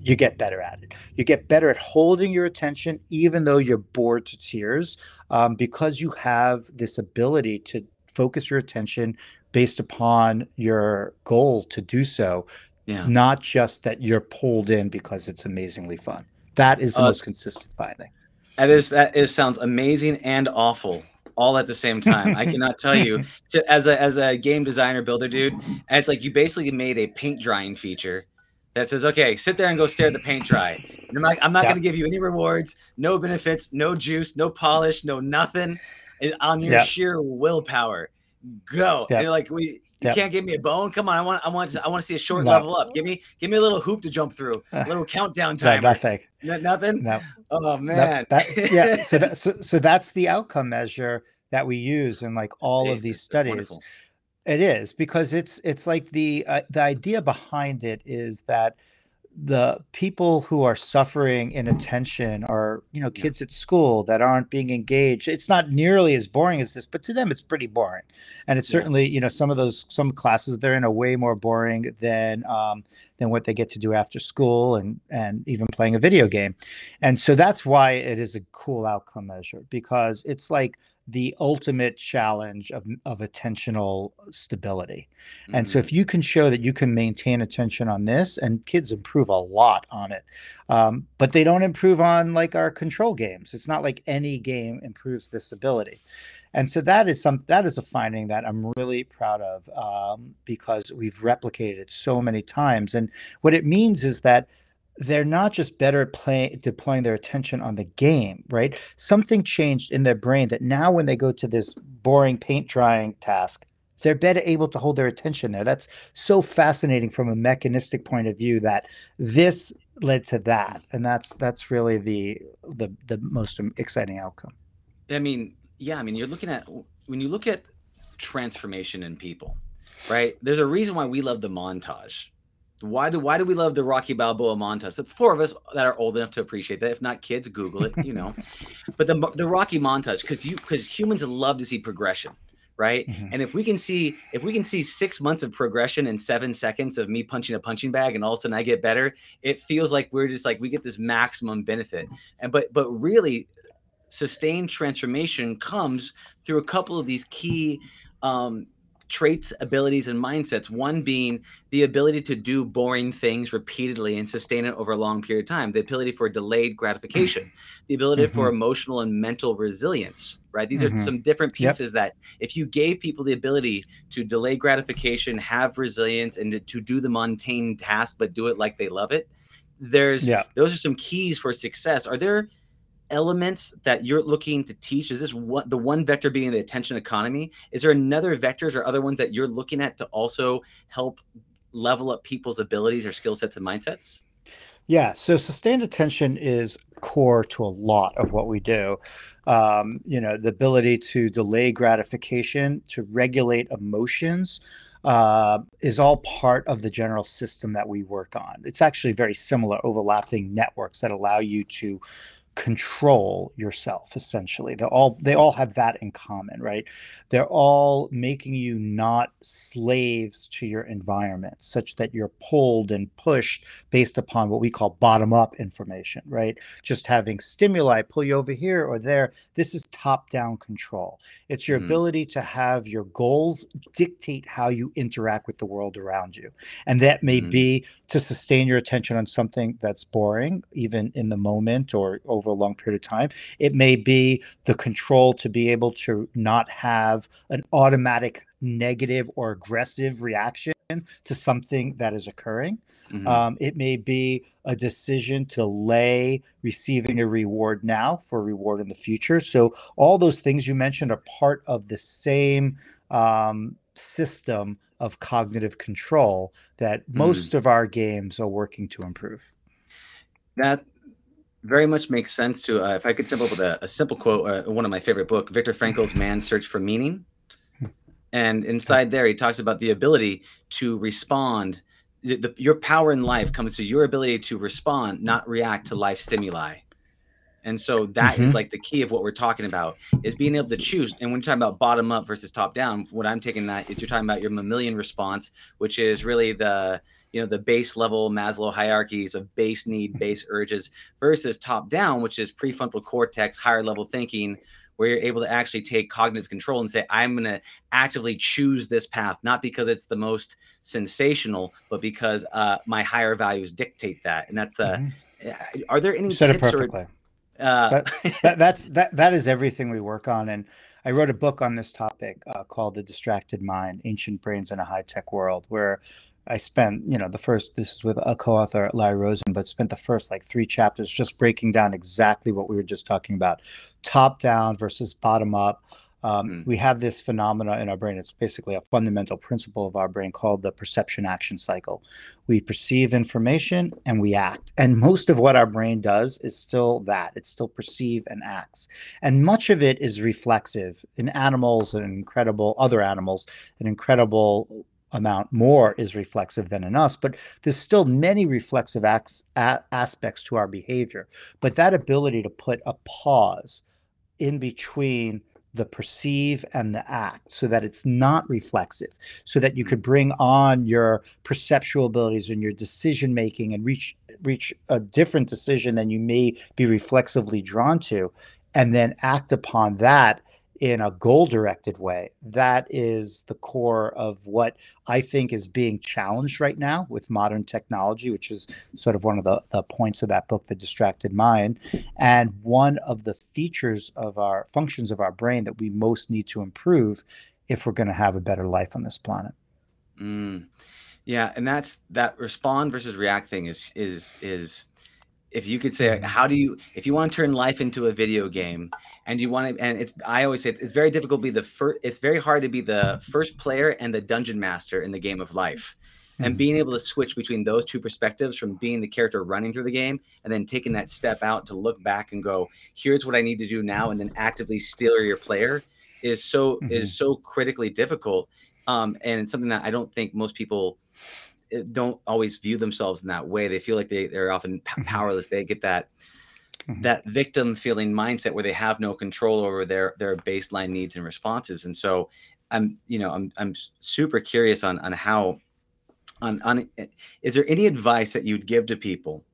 you get better at it. You get better at holding your attention, even though you're bored to tears, um, because you have this ability to focus your attention based upon your goal to do so, yeah. not just that you're pulled in because it's amazingly fun. That is the uh, most consistent finding. That is that is sounds amazing and awful all at the same time. I [LAUGHS] cannot tell you as a as a game designer builder dude, and it's like you basically made a paint drying feature that says, okay, sit there and go stare at the paint dry. I'm not, I'm not yeah. going to give you any rewards, no benefits, no juice, no polish, no nothing on your yeah. sheer willpower. Go. Yeah. And like, we, you yep. can't give me a bone. Come on, I want, I want, to, I want to see a short no. level up. Give me, give me a little hoop to jump through, [LAUGHS] a little countdown timer. No, nothing. [LAUGHS] No, nothing. No. Oh man. That's yeah. [LAUGHS] So that, so, so that's the outcome measure that we use in like all of these studies. It is because it's it's like the uh, the idea behind it is that the people who are suffering inattention are you know kids at school that aren't being engaged. It's not nearly as boring as this but to them it's pretty boring. And it's certainly you know some of those some classes they're in are way more boring than um, than what they get to do after school and and even playing a video game. And so that's why it is a cool outcome measure because it's like the ultimate challenge of, of attentional stability. Mm-hmm. And so if mm-hmm. you can show that you can maintain attention on this, and kids improve a lot on it, um, but they don't improve on like our control games. It's not like any game improves this ability. And so that is some that is a finding that I'm really proud of um, because we've replicated it so many times. And what it means is that they're not just better at playing deploying their attention on the game, right? Something changed in their brain that now when they go to this boring paint drying task, they're better able to hold their attention there. That's so fascinating from a mechanistic point of view that this led to that. And that's that's really the the the most exciting outcome. I mean, yeah, I mean, you're looking at when you look at transformation in people, right? There's a reason why we love the montage Why do why do we love the Rocky Balboa montage? The four of us that are old enough to appreciate that. If not kids, Google it. You know, [LAUGHS] but the the Rocky montage because you because humans love to see progression, right? Mm-hmm. And if we can see if we can see six months of progression in seven seconds of me punching a punching bag, and all of a sudden I get better, it feels like we're just like we get this maximum benefit. And but but really, sustained transformation comes through a couple of these key um, traits, abilities, and mindsets. One being the ability to do boring things repeatedly and sustain it over a long period of time, the ability for delayed gratification, the ability mm-hmm. for emotional and mental resilience, right? These mm-hmm. are some different pieces yep. that if you gave people the ability to delay gratification, have resilience, and to, to do the mundane task, but do it like they love it, there's yeah. those are some keys for success. Are there elements that you're looking to teach? Is this what the one vector being the attention economy? Is there another vectors or other ones that you're looking at to also help level up people's abilities or skill sets and mindsets? Yeah, so sustained attention is core to a lot of what we do. Um, you know, the ability to delay gratification, to regulate emotions, uh, is all part of the general system that we work on. It's actually very similar, overlapping networks that allow you to control yourself essentially. They all they all have that in common right? They're all making you not slaves to your environment such that you're pulled and pushed based upon what we call bottom up information right? Just having stimuli pull you over here or there this is top down control. It's your mm-hmm. ability to have your goals dictate how you interact with the world around you. And that may mm-hmm. be to sustain your attention on something that's boring even in the moment or over a long period of time. It may be the control to be able to not have an automatic negative or aggressive reaction to something that is occurring. Mm-hmm. Um, it may be a decision to lay receiving a reward now for a reward in the future. So, all those things you mentioned are part of the same um, system of cognitive control that mm. most mm. of our games are working to improve. That very much makes sense to uh, if I could simple with a, a simple quote, uh, one of my favorite book, Viktor Frankl's "Man's Search for Meaning," and inside there he talks about the ability to respond. The, the, your power in life comes to your ability to respond, not react to life stimuli. And so that mm-hmm. is like the key of what we're talking about is being able to choose. And when you're talking about bottom up versus top down, what I'm taking that is you're talking about your mammalian response, which is really the you know the base level Maslow hierarchies of base need, [LAUGHS] base urges versus top down, which is prefrontal cortex, higher level thinking, where you're able to actually take cognitive control and say, I'm going to actively choose this path, not because it's the most sensational, but because uh, my higher values dictate that. And that's the. Mm-hmm. Uh, are there any said tips it perfectly. Or, uh, that, that, that's that that is everything we work on, and I wrote a book on this topic uh, called "The Distracted Mind: Ancient Brains in a High Tech World," where I spent, you know, the first, this is with a co author, Larry Rosen, but spent the first like three chapters just breaking down exactly what we were just talking about top down versus bottom up. Um, mm. We have this phenomena in our brain. It's basically a fundamental principle of our brain called the perception action cycle. We perceive information and we act. And most of what our brain does is still that it still perceive and acts. And much of it is reflexive. In animals and incredible other animals, an incredible amount more is reflexive than in us, but there's still many reflexive acts, a- aspects to our behavior. But that ability to put a pause in between the perceive and the act so that it's not reflexive, so that you mm. could bring on your perceptual abilities and your decision making and reach reach a different decision than you may be reflexively drawn to, and then act upon that in a goal directed way. That is the core of what I think is being challenged right now with modern technology, which is sort of one of the, the points of that book, The Distracted Mind. And one of the features of our functions of our brain that we most need to improve if we're going to have a better life on this planet. Mm. Yeah, and that's that respond versus react thing is is is if you could say how do you if you want to turn life into a video game and you want to and it's i always say it's, it's very difficult to be the first it's very hard to be the first player and the dungeon master in the game of life and mm-hmm. being able to switch between those two perspectives from being the character running through the game and then taking that step out to look back and go here's what i need to do now and then actively steer your player is so mm-hmm. is so critically difficult um and it's something that i don't think most people don't always view themselves in that way. They feel like they they're often Mhm. powerless. They get that Mhm. that victim feeling mindset where they have no control over their their baseline needs and responses. And so I'm you know I'm I'm super curious on on how on on eh, is there any advice that you'd give to people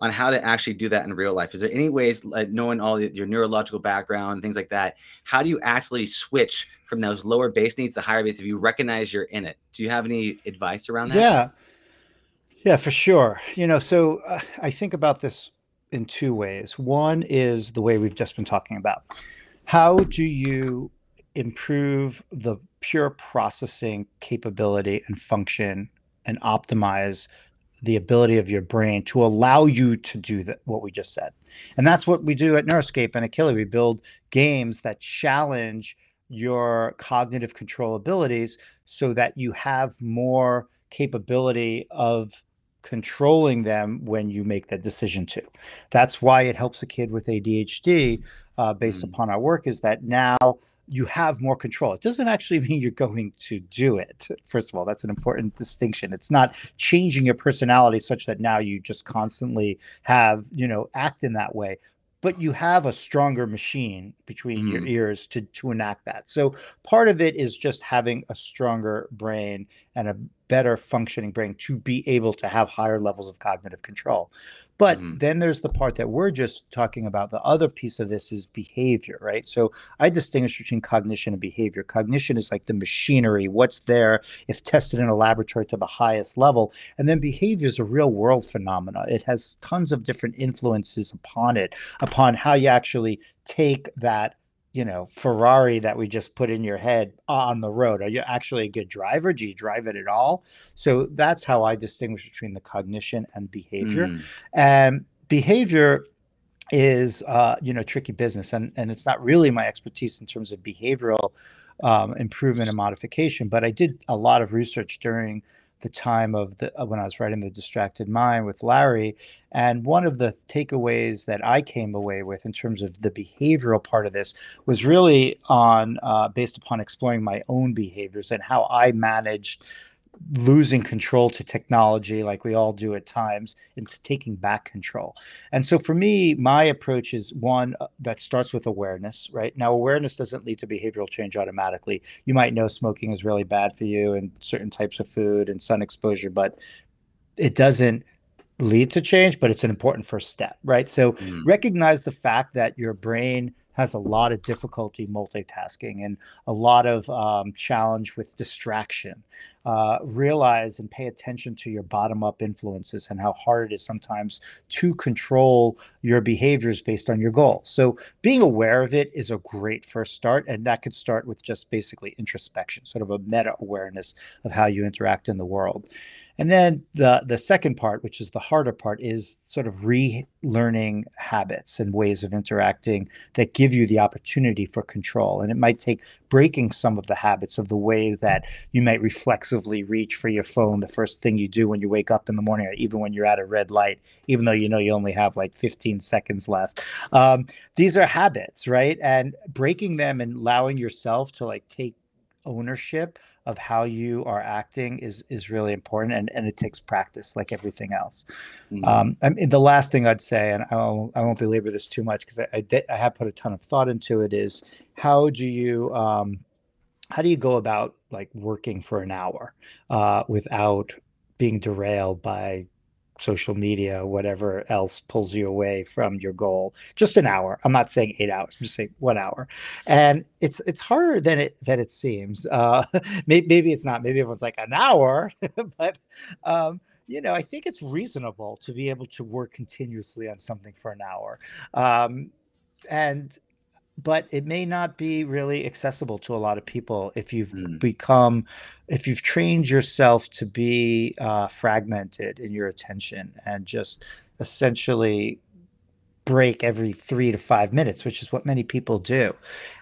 on how to actually do that in real life? Is there any ways, like knowing all your neurological background, things like that? How do you actually switch from those lower base needs to higher base if you recognize you're in it? Do you have any advice around that? Yeah. Yeah, for sure. You know, so uh, I think about this in two ways. One is the way we've just been talking about. How do you improve the pure processing capability and function and optimize the ability of your brain to allow you to do that what we just said and that's what we do at neuroscape and Akili. we build games that challenge your cognitive control abilities so that you have more capability of controlling them when you make that decision to that's why it helps a kid with adhd uh, based Mm. upon our work is that now you have more control. It doesn't actually [LAUGHS] mean you're going to do it. First of all, that's an important distinction. It's not changing your personality such that now you just constantly have, you know, act in that way. But you have a stronger machine between your Mm. ears to to enact that. So part of it is just having a stronger brain and a better functioning brain to be able to have higher levels of cognitive control. But Mhm. then there's the part that we're just talking about. The other piece of this is behavior, right? So I distinguish between cognition and behavior. Cognition is like the machinery, what's there if tested in a laboratory to the highest level. And then behavior is a real world phenomena. It has tons of different influences upon it, upon how you actually take that you know ferrari that we just put in your head on the road are you actually a good driver? Do you drive it at all? So that's how i distinguish between the cognition and behavior. Mm. and behavior is uh, you know tricky business and and it's not really my expertise in terms of behavioral um, improvement and modification but i did a lot of research during the time of the uh, when i was writing the distracted mind with larry and one of the takeaways that i came away with in terms of the behavioral part of this was really on uh, based upon exploring my own behaviors and how i managed losing control to technology like we all do at times into taking back control and so for me my approach is one uh, that starts with awareness right now awareness doesn't lead to behavioral change automatically you might know smoking is really bad for you and certain types of food and sun exposure but it doesn't lead to change but it's an important first step right so Mm. recognize the fact that your brain has a lot of difficulty multitasking and a lot of um, challenge with distraction. Uh, realize and pay attention to your bottom up influences and how hard it is sometimes to control your behaviors based on your goals. So, being aware of it is a great first start. And that could start with just basically introspection, sort of a meta awareness of how you interact in the world. And then the the second part, which is the harder part, is sort of relearning habits and ways of interacting that give you the opportunity for control. And it might take breaking some of the habits of the ways that you might reflexively reach for your phone the first thing you do when you wake up in the morning, or even when you're at a red light, even though you know you only have like 15 seconds left. Um, these are habits, right? And breaking them and allowing yourself to like take ownership of how you are acting is is really important and, and it takes practice like everything else Mhm. um, I mean, the last thing I'd say, and I won't, I won't belabor this too much because I, I, I have put a ton of thought into it, is how do you um, how do you go about like working for an hour uh, without being derailed by social media, whatever else pulls you away from your goal? Just an hour. I'm not saying eight hours. I'm just saying one hour, and it's it's harder than it than it seems. Uh, [LAUGHS] maybe, maybe it's not. Maybe everyone's like an hour, [LAUGHS] but um, you know, I think it's reasonable to be able to work continuously on something for an hour. Um, and but it may not be really accessible to a lot of people if you've Mm. become if you've trained yourself to be uh, fragmented in your attention and just essentially break every three to five minutes, which is what many people do.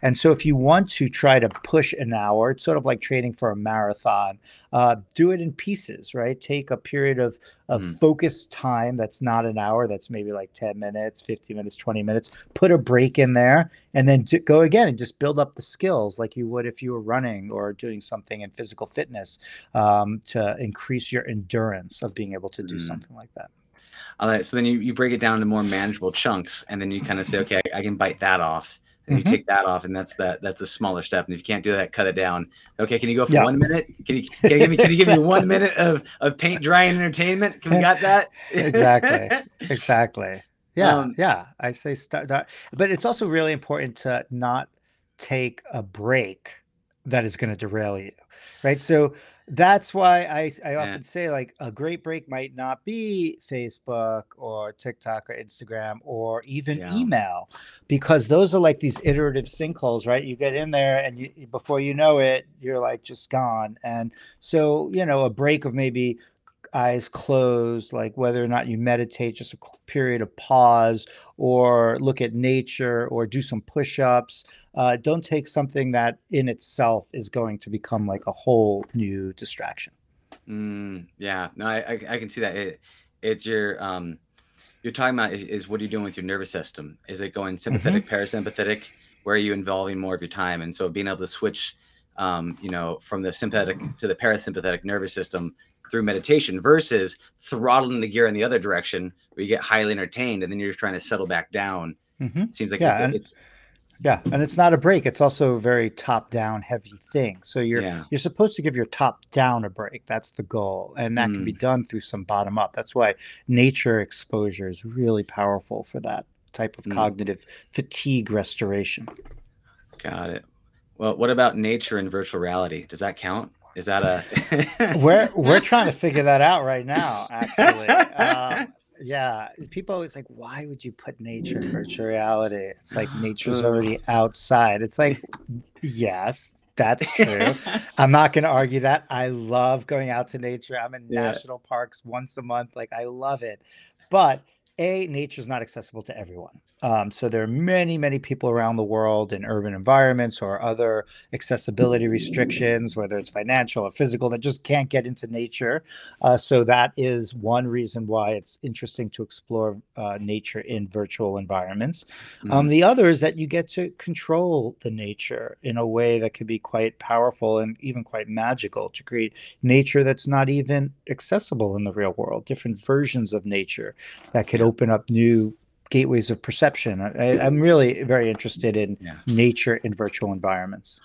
And so, if you want to try to push an hour, it's sort of like training for a marathon. Uh, do it in pieces, right? Take a period of of mm. focused time that's not an hour, that's maybe like 10 minutes, 15 minutes, 20 minutes. Put a break in there and then go again and just build up the skills like you would if you were running or doing something in physical fitness um, to increase your endurance of being able to do mm. something like that. All right. So then you, you break it down into more manageable chunks, and then you kind of say, okay, I, I can bite that off. And mm-hmm. you take that off, and that's that. That's a smaller step. And if you can't do that, cut it down. Okay, can you go for yeah. one minute? Can you, can you give me? Can you give me [LAUGHS] one minute of of paint drying entertainment? Can we got that? exactly. [LAUGHS] Exactly. Yeah. Um, yeah. I say start, start, but it's also really important to not take a break that is going to derail you, right? So that's why I, I often yeah. say like a great break might not be Facebook or TikTok or Instagram or even yeah. email because those are like these iterative sinkholes, right? You get in there and you before you know it, you're like just gone. And so, you know, a break of maybe eyes closed, like whether or not you meditate, just a period of pause, or look at nature, or do some push ups. Uh, don't take something that in itself is going to become like a whole new distraction. Mm, yeah, no, I, I, I can see that. It, it's your um, you're talking about is, is what are you doing with your nervous system? Is it going sympathetic, mm-hmm. parasympathetic? Where are you involving more of your time? And so being able to switch, um, you know, from the sympathetic to the parasympathetic nervous system through meditation versus throttling the gear in the other direction where you get highly entertained and then you're trying to settle back down. Mm-hmm. It seems like yeah, it's, it's yeah, and it's not a break. It's also a very top-down heavy thing. So you're yeah. you're supposed to give your top down a break. That's the goal, and that mm. can be mm. done through some bottom up. That's why nature exposure is really powerful for that type of mm. cognitive fatigue restoration. Got it. Well, what about nature and virtual reality? Does that count? Is that a? [LAUGHS] we're we're trying to figure that out right now. Actually, uh, [LAUGHS] yeah. People always like, why would you put nature in virtual reality? It's like nature's already outside. It's like, yes, that's [LAUGHS] true. I'm not going to argue that. I love going out to nature. I'm in yeah. national parks once a month. Like I love it, but a nature is not accessible to everyone. Um, so there are many, many people around the world in urban environments or other accessibility restrictions, whether it's financial or physical, that just can't get into nature. Uh, so that is one reason why it's interesting to explore uh, nature in virtual environments. Um, mm-hmm. Um, the other is that you get to control the nature in a way that can be quite powerful and even quite magical to create nature that's not even accessible in the real world, different versions of nature that could open up new gateways of perception. I, am really very interested in yeah. nature in virtual environments.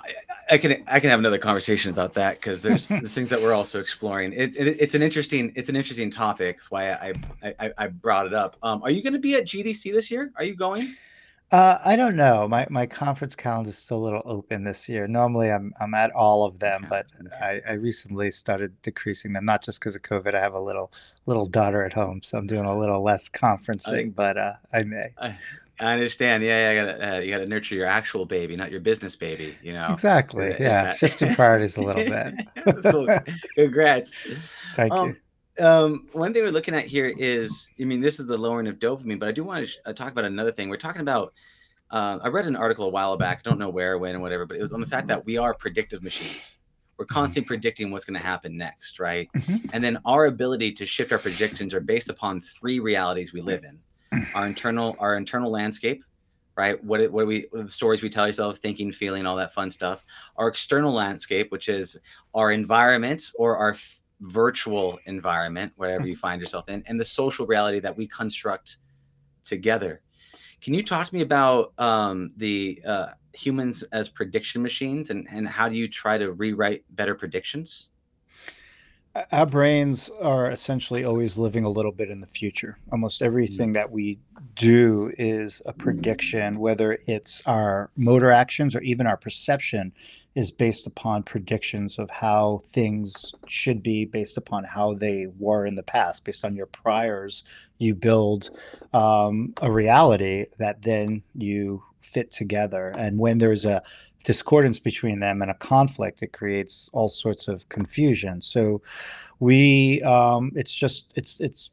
I, I, can I can have another conversation about that because there's, [LAUGHS] there's things that we're also exploring. It, it, it's an interesting it's an interesting topic. That's why I I, I brought it up. Um, are you going to be at GDC this year? Are you going? Uh, I don't know. My my conference calendar is still a little open this year. Normally, I'm I'm at all of them, but I, I recently started decreasing them. Not just because of COVID. I have a little little daughter at home, so I'm doing a little less conferencing. I, but uh, I may. I, I understand. Yeah, yeah. I gotta, uh, you got to nurture your actual baby, not your business baby. You know. Exactly. Yeah. Shifting priorities a little bit. [LAUGHS] cool. [LAUGHS] Congrats. Thank um, you. Um, one thing we're looking at here is, I mean, this is the lowering of dopamine, but I do want to sh- uh, talk about another thing. We're talking about. Uh, I read an article a while back. I don't know where, when, and whatever, but it was on the fact that we are predictive machines. We're mm-hmm. constantly predicting what's going to happen next, right? Mm-hmm. And then our ability to shift our predictions are based upon three realities we live in: our internal, our internal landscape, right? What what we what the stories we tell ourselves, thinking, feeling, all that fun stuff. Our external landscape, which is our environment or our virtual environment, wherever you find yourself in, and the social reality that we construct together. Can you talk to me about um, the uh, humans as prediction machines and, and how do you try to rewrite better predictions? Our brains are essentially always living a little bit in the future. Almost everything that we do is a prediction, whether it's our motor actions or even our perception is based upon predictions of how things should be based upon how they were in the past based on your priors you build um, a reality that then you fit together. And when there's a discordance between them and a conflict it creates all sorts of confusion. So we um, it's just it's it's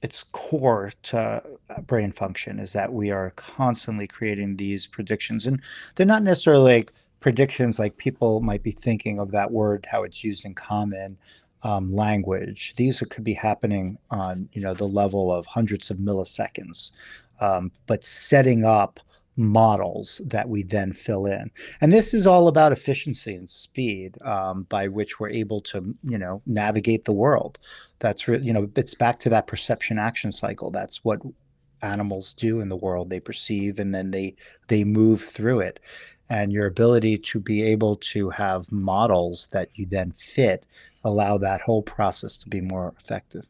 it's core to brain function is that we are constantly creating these predictions. And they're not necessarily like predictions like people might be thinking of that word how it's used in common um, language these could be happening on you know the level of hundreds of milliseconds um, but setting up models that we then fill in. And this is all about efficiency and speed um, by which we're able to, you know, navigate the world. That's, re- you know, it's back to that perception action cycle. That's what animals do in the world. They perceive and then they they move through it. And your ability to be able to have models that you then fit allow that whole process to be more effective.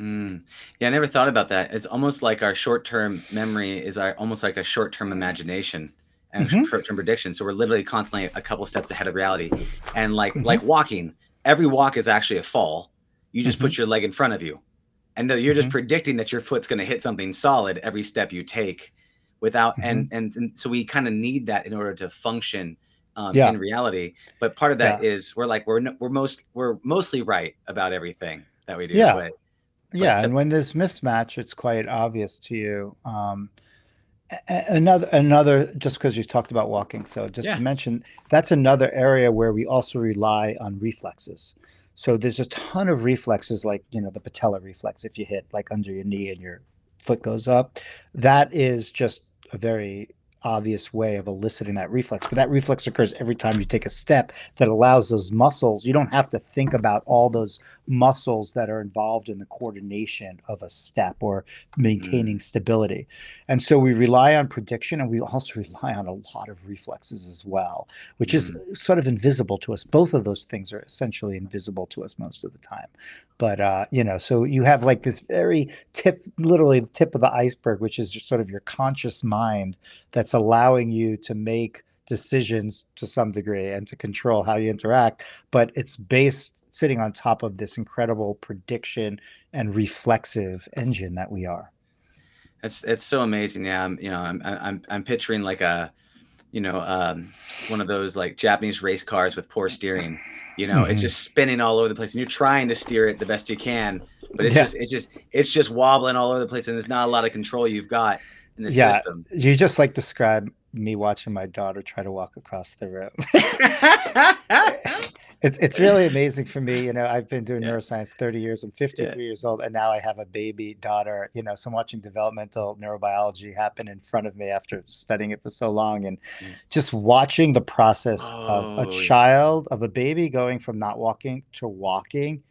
Mm. Yeah, I never thought about that. It's almost like our short-term memory is our almost like a short-term imagination and hmm short-term prediction. So we're literally constantly a couple steps ahead of reality. And like hmm like walking, every walk is actually a fall. You just hmm put your leg in front of you. And you're just hmm predicting that your foot's going to hit something solid every step you take without hmm and and, and so we kind of need that in order to function um, Yeah, in reality. But part of that yeah, is we're like we're we're most we're mostly right about everything that we do, yeah, but but yeah. so, And when there's mismatch, it's quite obvious to you. Um, Another, another, just because you talked about walking, so just yeah. to mention, that's another area where we also rely on reflexes. So there's a ton of reflexes, like you know the patella reflex. If you hit like under your knee and your foot goes up, that is just a very obvious way of eliciting that reflex. But that reflex occurs every time you take a step that allows those muscles. You don't have to think about all those muscles that are involved in the coordination of a step or Mm, maintaining stability. And so we rely on prediction and we also [LAUGHS] rely on a lot of reflexes as well, which is mm. sort of invisible to us. Both of those things are essentially invisible to us most of the time. But, uh, you know, so you have like this very tip, literally the tip of the iceberg, which is sort of your conscious mind that's allowing you to make decisions to some degree and to control how you interact. But it's based sitting on top of this incredible prediction and reflexive engine that we are. It's it's so amazing. Yeah, I'm you know I'm I'm I'm picturing like a you know um, one of those like Japanese race cars with poor steering. You know, it's hmm just spinning all over the place, and you're trying to steer it the best you can, but it's Yeah. just it's just it's just wobbling all over the place, and there's not a lot of control you've got in the Yeah. system. You just like describe me watching my daughter try to walk across the room. [LAUGHS] [LAUGHS] It's it's really amazing for me. You know, I've been doing yeah, neuroscience 30 years. I'm yeah. 53 years old, and now I have a baby daughter. You know, so I'm watching developmental neurobiology happen in front of me after studying it for so long, and Mm. just watching the process of a Oh, yeah. child, of a baby going from not walking to walking.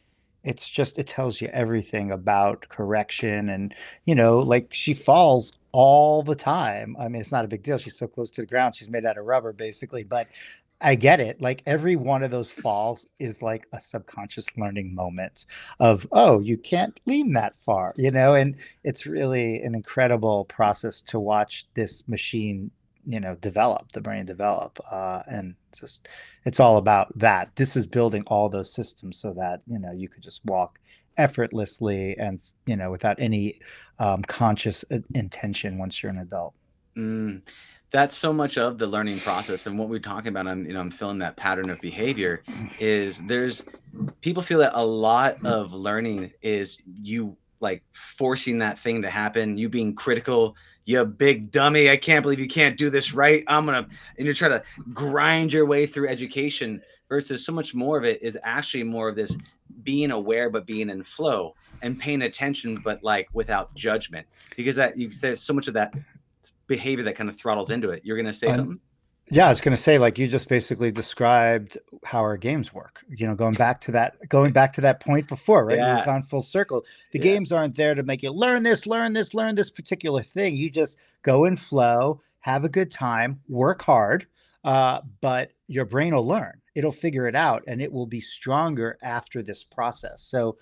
It's just it tells you everything about correction, and you know, like she falls all the time. I mean, it's not a big deal. She's so close to the ground. She's made out of rubber, basically, but I get it. Like every one of those falls is like a subconscious learning moment of, oh, you can't lean that far, you know? And it's really an incredible process to watch this machine, you know, develop, the brain develop. Uh, and just, it's all about that. This is building all those systems so that, you know, you could just walk effortlessly and, you know, without any um, conscious uh, intention once you're an adult. Mm, that's so much of the learning process, and what we're talking about. I'm, you know, I'm feeling that pattern of behavior. Is there's people feel that a lot of learning is you like forcing that thing to happen, you being critical. You big dummy! I can't believe you can't do this right. I'm gonna, and you're trying to grind your way through education. Versus so much more of it is actually more of this being aware, but being in flow and paying attention, but like without judgment. Because that you, there's so much of that behavior that kind of throttles into it. You're gonna say And something? Yeah, I was going to say, like you just basically described how our games work. You know, going back to that, going back to that point before, right? We've gone full circle. The yeah. games aren't there to make you learn this, learn this, learn this particular thing. You just go in flow, have a good time, work hard, uh, but your brain will learn. It'll figure it out, and it will be stronger after this process. So,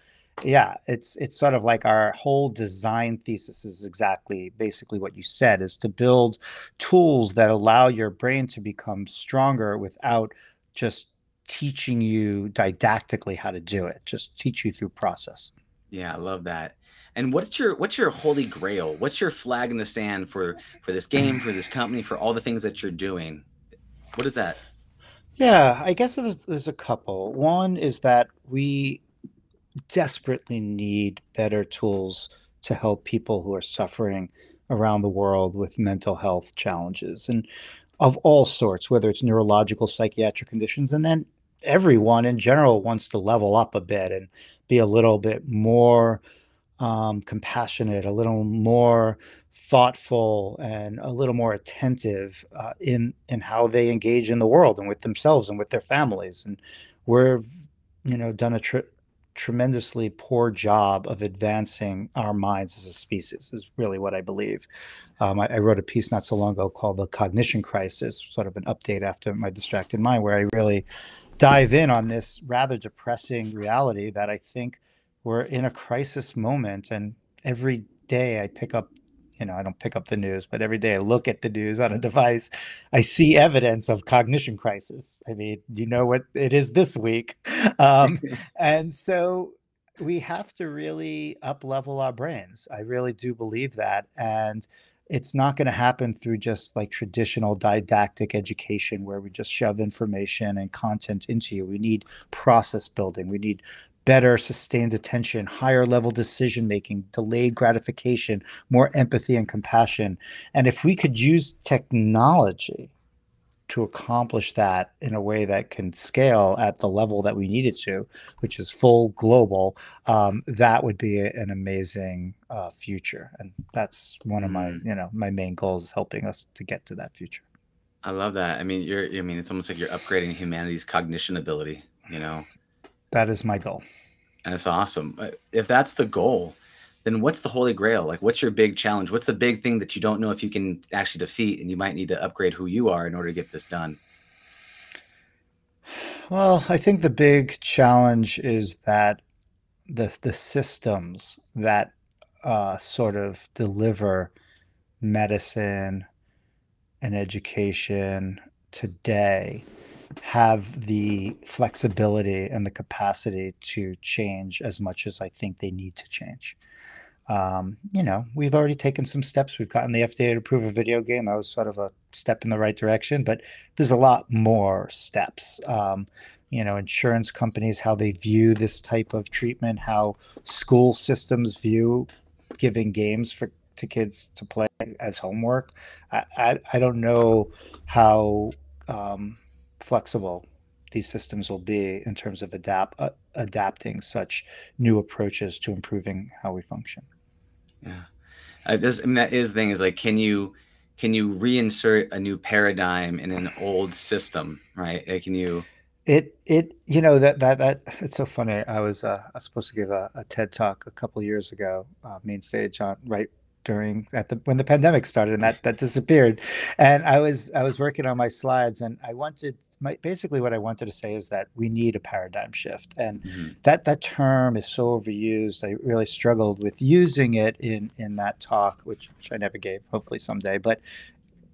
yeah, it's it's sort of like our whole design thesis is exactly basically what you said is to build tools that allow your brain to become stronger without just teaching you didactically how to do it, just teach you through process. Yeah, I love that. And what's your what's your holy grail? What's your flag in the stand for for this game, for this company, for all the things that you're doing? What is that? Yeah, I guess there's, there's a couple. One is that we desperately need better tools to help people who are suffering around the world with mental health challenges and of all sorts, whether it's neurological, psychiatric conditions, and then everyone in general wants to level up a bit and be a little bit more um, compassionate, a little more thoughtful, and a little more attentive uh, in in how they engage in the world and with themselves and with their families. And we've, you know, done a tr- tremendously poor job of advancing our minds as a species. Is really what I believe. Um, I, I wrote a piece not so long ago called "The Cognition Crisis," sort of an update after my distracted mind, where I really dive in on this rather depressing reality that I think we're in a crisis moment. And every day I pick up, you know, I don't pick up the news, but every day I look at the news on a [LAUGHS] device, I see evidence of cognition crisis. I mean, you know what it is this week. [LAUGHS] Um, [LAUGHS] and so we have to really up level our brains. I really do believe that. And it's not going to happen through just like traditional didactic education where we just shove information and content into you. We need process building. We need better sustained attention, higher level decision making, delayed gratification, more empathy and compassion. And if we could use technology to accomplish that in a way that can scale at the level that we need it to, which is full global, um, that would be a, an amazing uh, future. And that's one of my, Mm. you know, my main goals helping us to get to that future. I love that. I mean, you're. I mean, it's almost like you're upgrading humanity's cognition ability. You know, That is my goal. and it's awesome. If that's the goal, then what's the holy grail? Like, what's your big challenge? What's the big thing that you don't know if you can actually defeat, and you might need to upgrade who you are in order to get this done? Well, I think the big challenge is that the the systems that uh, sort of deliver medicine and education today have the flexibility and the capacity to change as much as I think they need to change. Um, you know, we've already taken some steps. We've gotten the FDA to approve a video game. That was sort of a step in the right direction, but there's a lot more steps. Um, you know, insurance companies, how they view this type of treatment, how school systems view giving games for to kids to play as homework. I, I, I don't know how um, flexible these systems will be in terms of adapt uh, adapting such new approaches to improving how we function. Yeah, I, this, I mean, that is the thing. Is like, can you can you reinsert a new paradigm in an old system? Right? Like, can you? It it you know that that that it's so funny. I was uh, I was supposed to give a, a TED talk a couple years ago, uh, main stage on right during at the when the pandemic started, and that that disappeared. And I was I was working on my slides, and I wanted my basically what I wanted to say is that we need a paradigm shift, and Mhm. that that term is so overused. I really struggled with using it in in that talk, which, which I never gave. Hopefully someday, but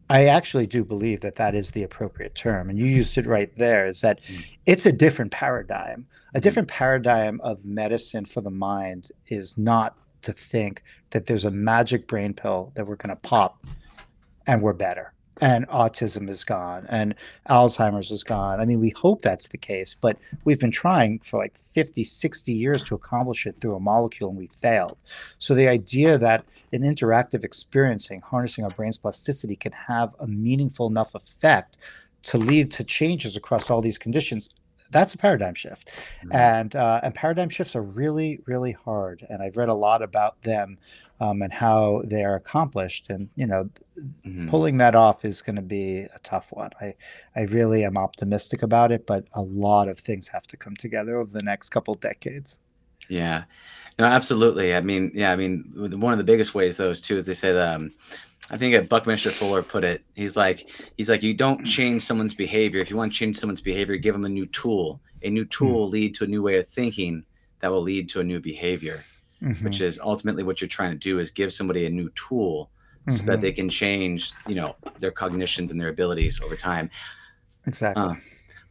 I actually do believe that that is the appropriate term, and you used it right there. Is that Mm. it's a different paradigm. A Mhm. different paradigm of medicine for the mind is not to think that there's a magic brain pill that we're going to pop and we're better and autism is gone and alzheimer's is gone. I mean we hope that's the case but we've been trying for like 50 60 years to accomplish it through a molecule and we failed. So the idea that an interactive experiencing harnessing our brain's plasticity can have a meaningful enough effect to lead to changes across all these conditions that's a paradigm shift Mhm. and uh, and paradigm shifts are really really hard and i've read a lot about them um, and how they are accomplished and you know Mhm. pulling that off is going to be a tough one i i really am optimistic about it but a lot of things have to come together over the next couple decades Yeah. No, absolutely. I mean, yeah, I mean, one of the biggest ways those too is they said, um, I think Buckminster Fuller put it. He's like, he's like, you don't change someone's behavior. If you want to change someone's behavior, give them a new tool. A new tool will lead to a new way of thinking that will lead to a new behavior, which Mhm, is ultimately what you're trying to do is give somebody a new tool so that mhm, they can change, you know, their cognitions and their abilities over time. exactly Uh,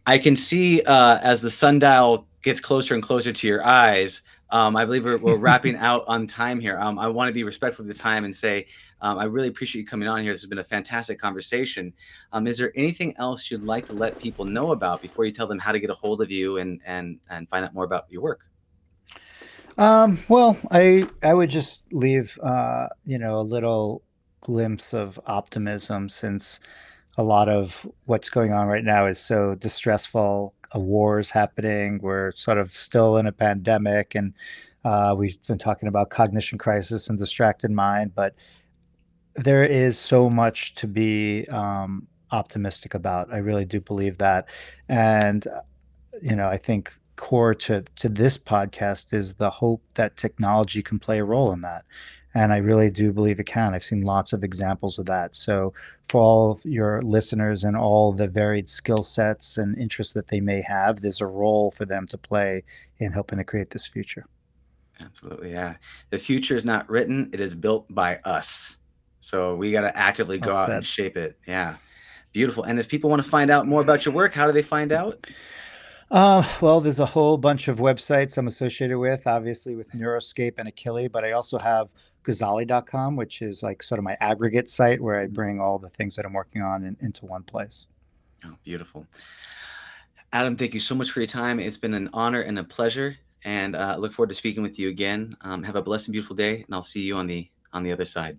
I can see uh, as the sundial gets closer and closer to your eyes. Um, I believe we're, we're [LAUGHS] wrapping out on time here. Um, I want to be respectful of the time and say um, I really appreciate you coming on here. This has been a fantastic conversation. Um, is there anything else you'd like to let people know about before you tell them how to get a hold of you and and and find out more about your work? Um, well, I I would just leave uh, you know a little glimpse of optimism since a lot of what's going on right now is so distressful. A war is happening. We're sort of still in a pandemic, and uh, we've been talking about cognition crisis and distracted mind. But there is so much to be um, optimistic about. I really do believe that, and uh, you know, I think core to to this podcast is the hope that technology can play a role in that. And I really do believe it can. I've seen lots of examples of that. So, for all of your listeners and all the varied skill sets and interests that they may have, there's a role for them to play in helping to create this future. Absolutely. Yeah. The future is not written, it is built by us. So, we got to actively go Well out said. and shape it. Yeah. Beautiful. And if people want to find out more about your work, how do they find out? Uh, well, there's a whole bunch of websites I'm associated with, obviously with Neuroscape and Akili, but I also have Gazzaley.com, which is like sort of my aggregate site where I bring all the things that I'm working on in, into one place. Oh, beautiful. Adam, thank you so much for your time. It's been an honor and a pleasure. And uh, look forward to speaking with you again. Um, have a blessed and beautiful day, and I'll see you on the on the other side.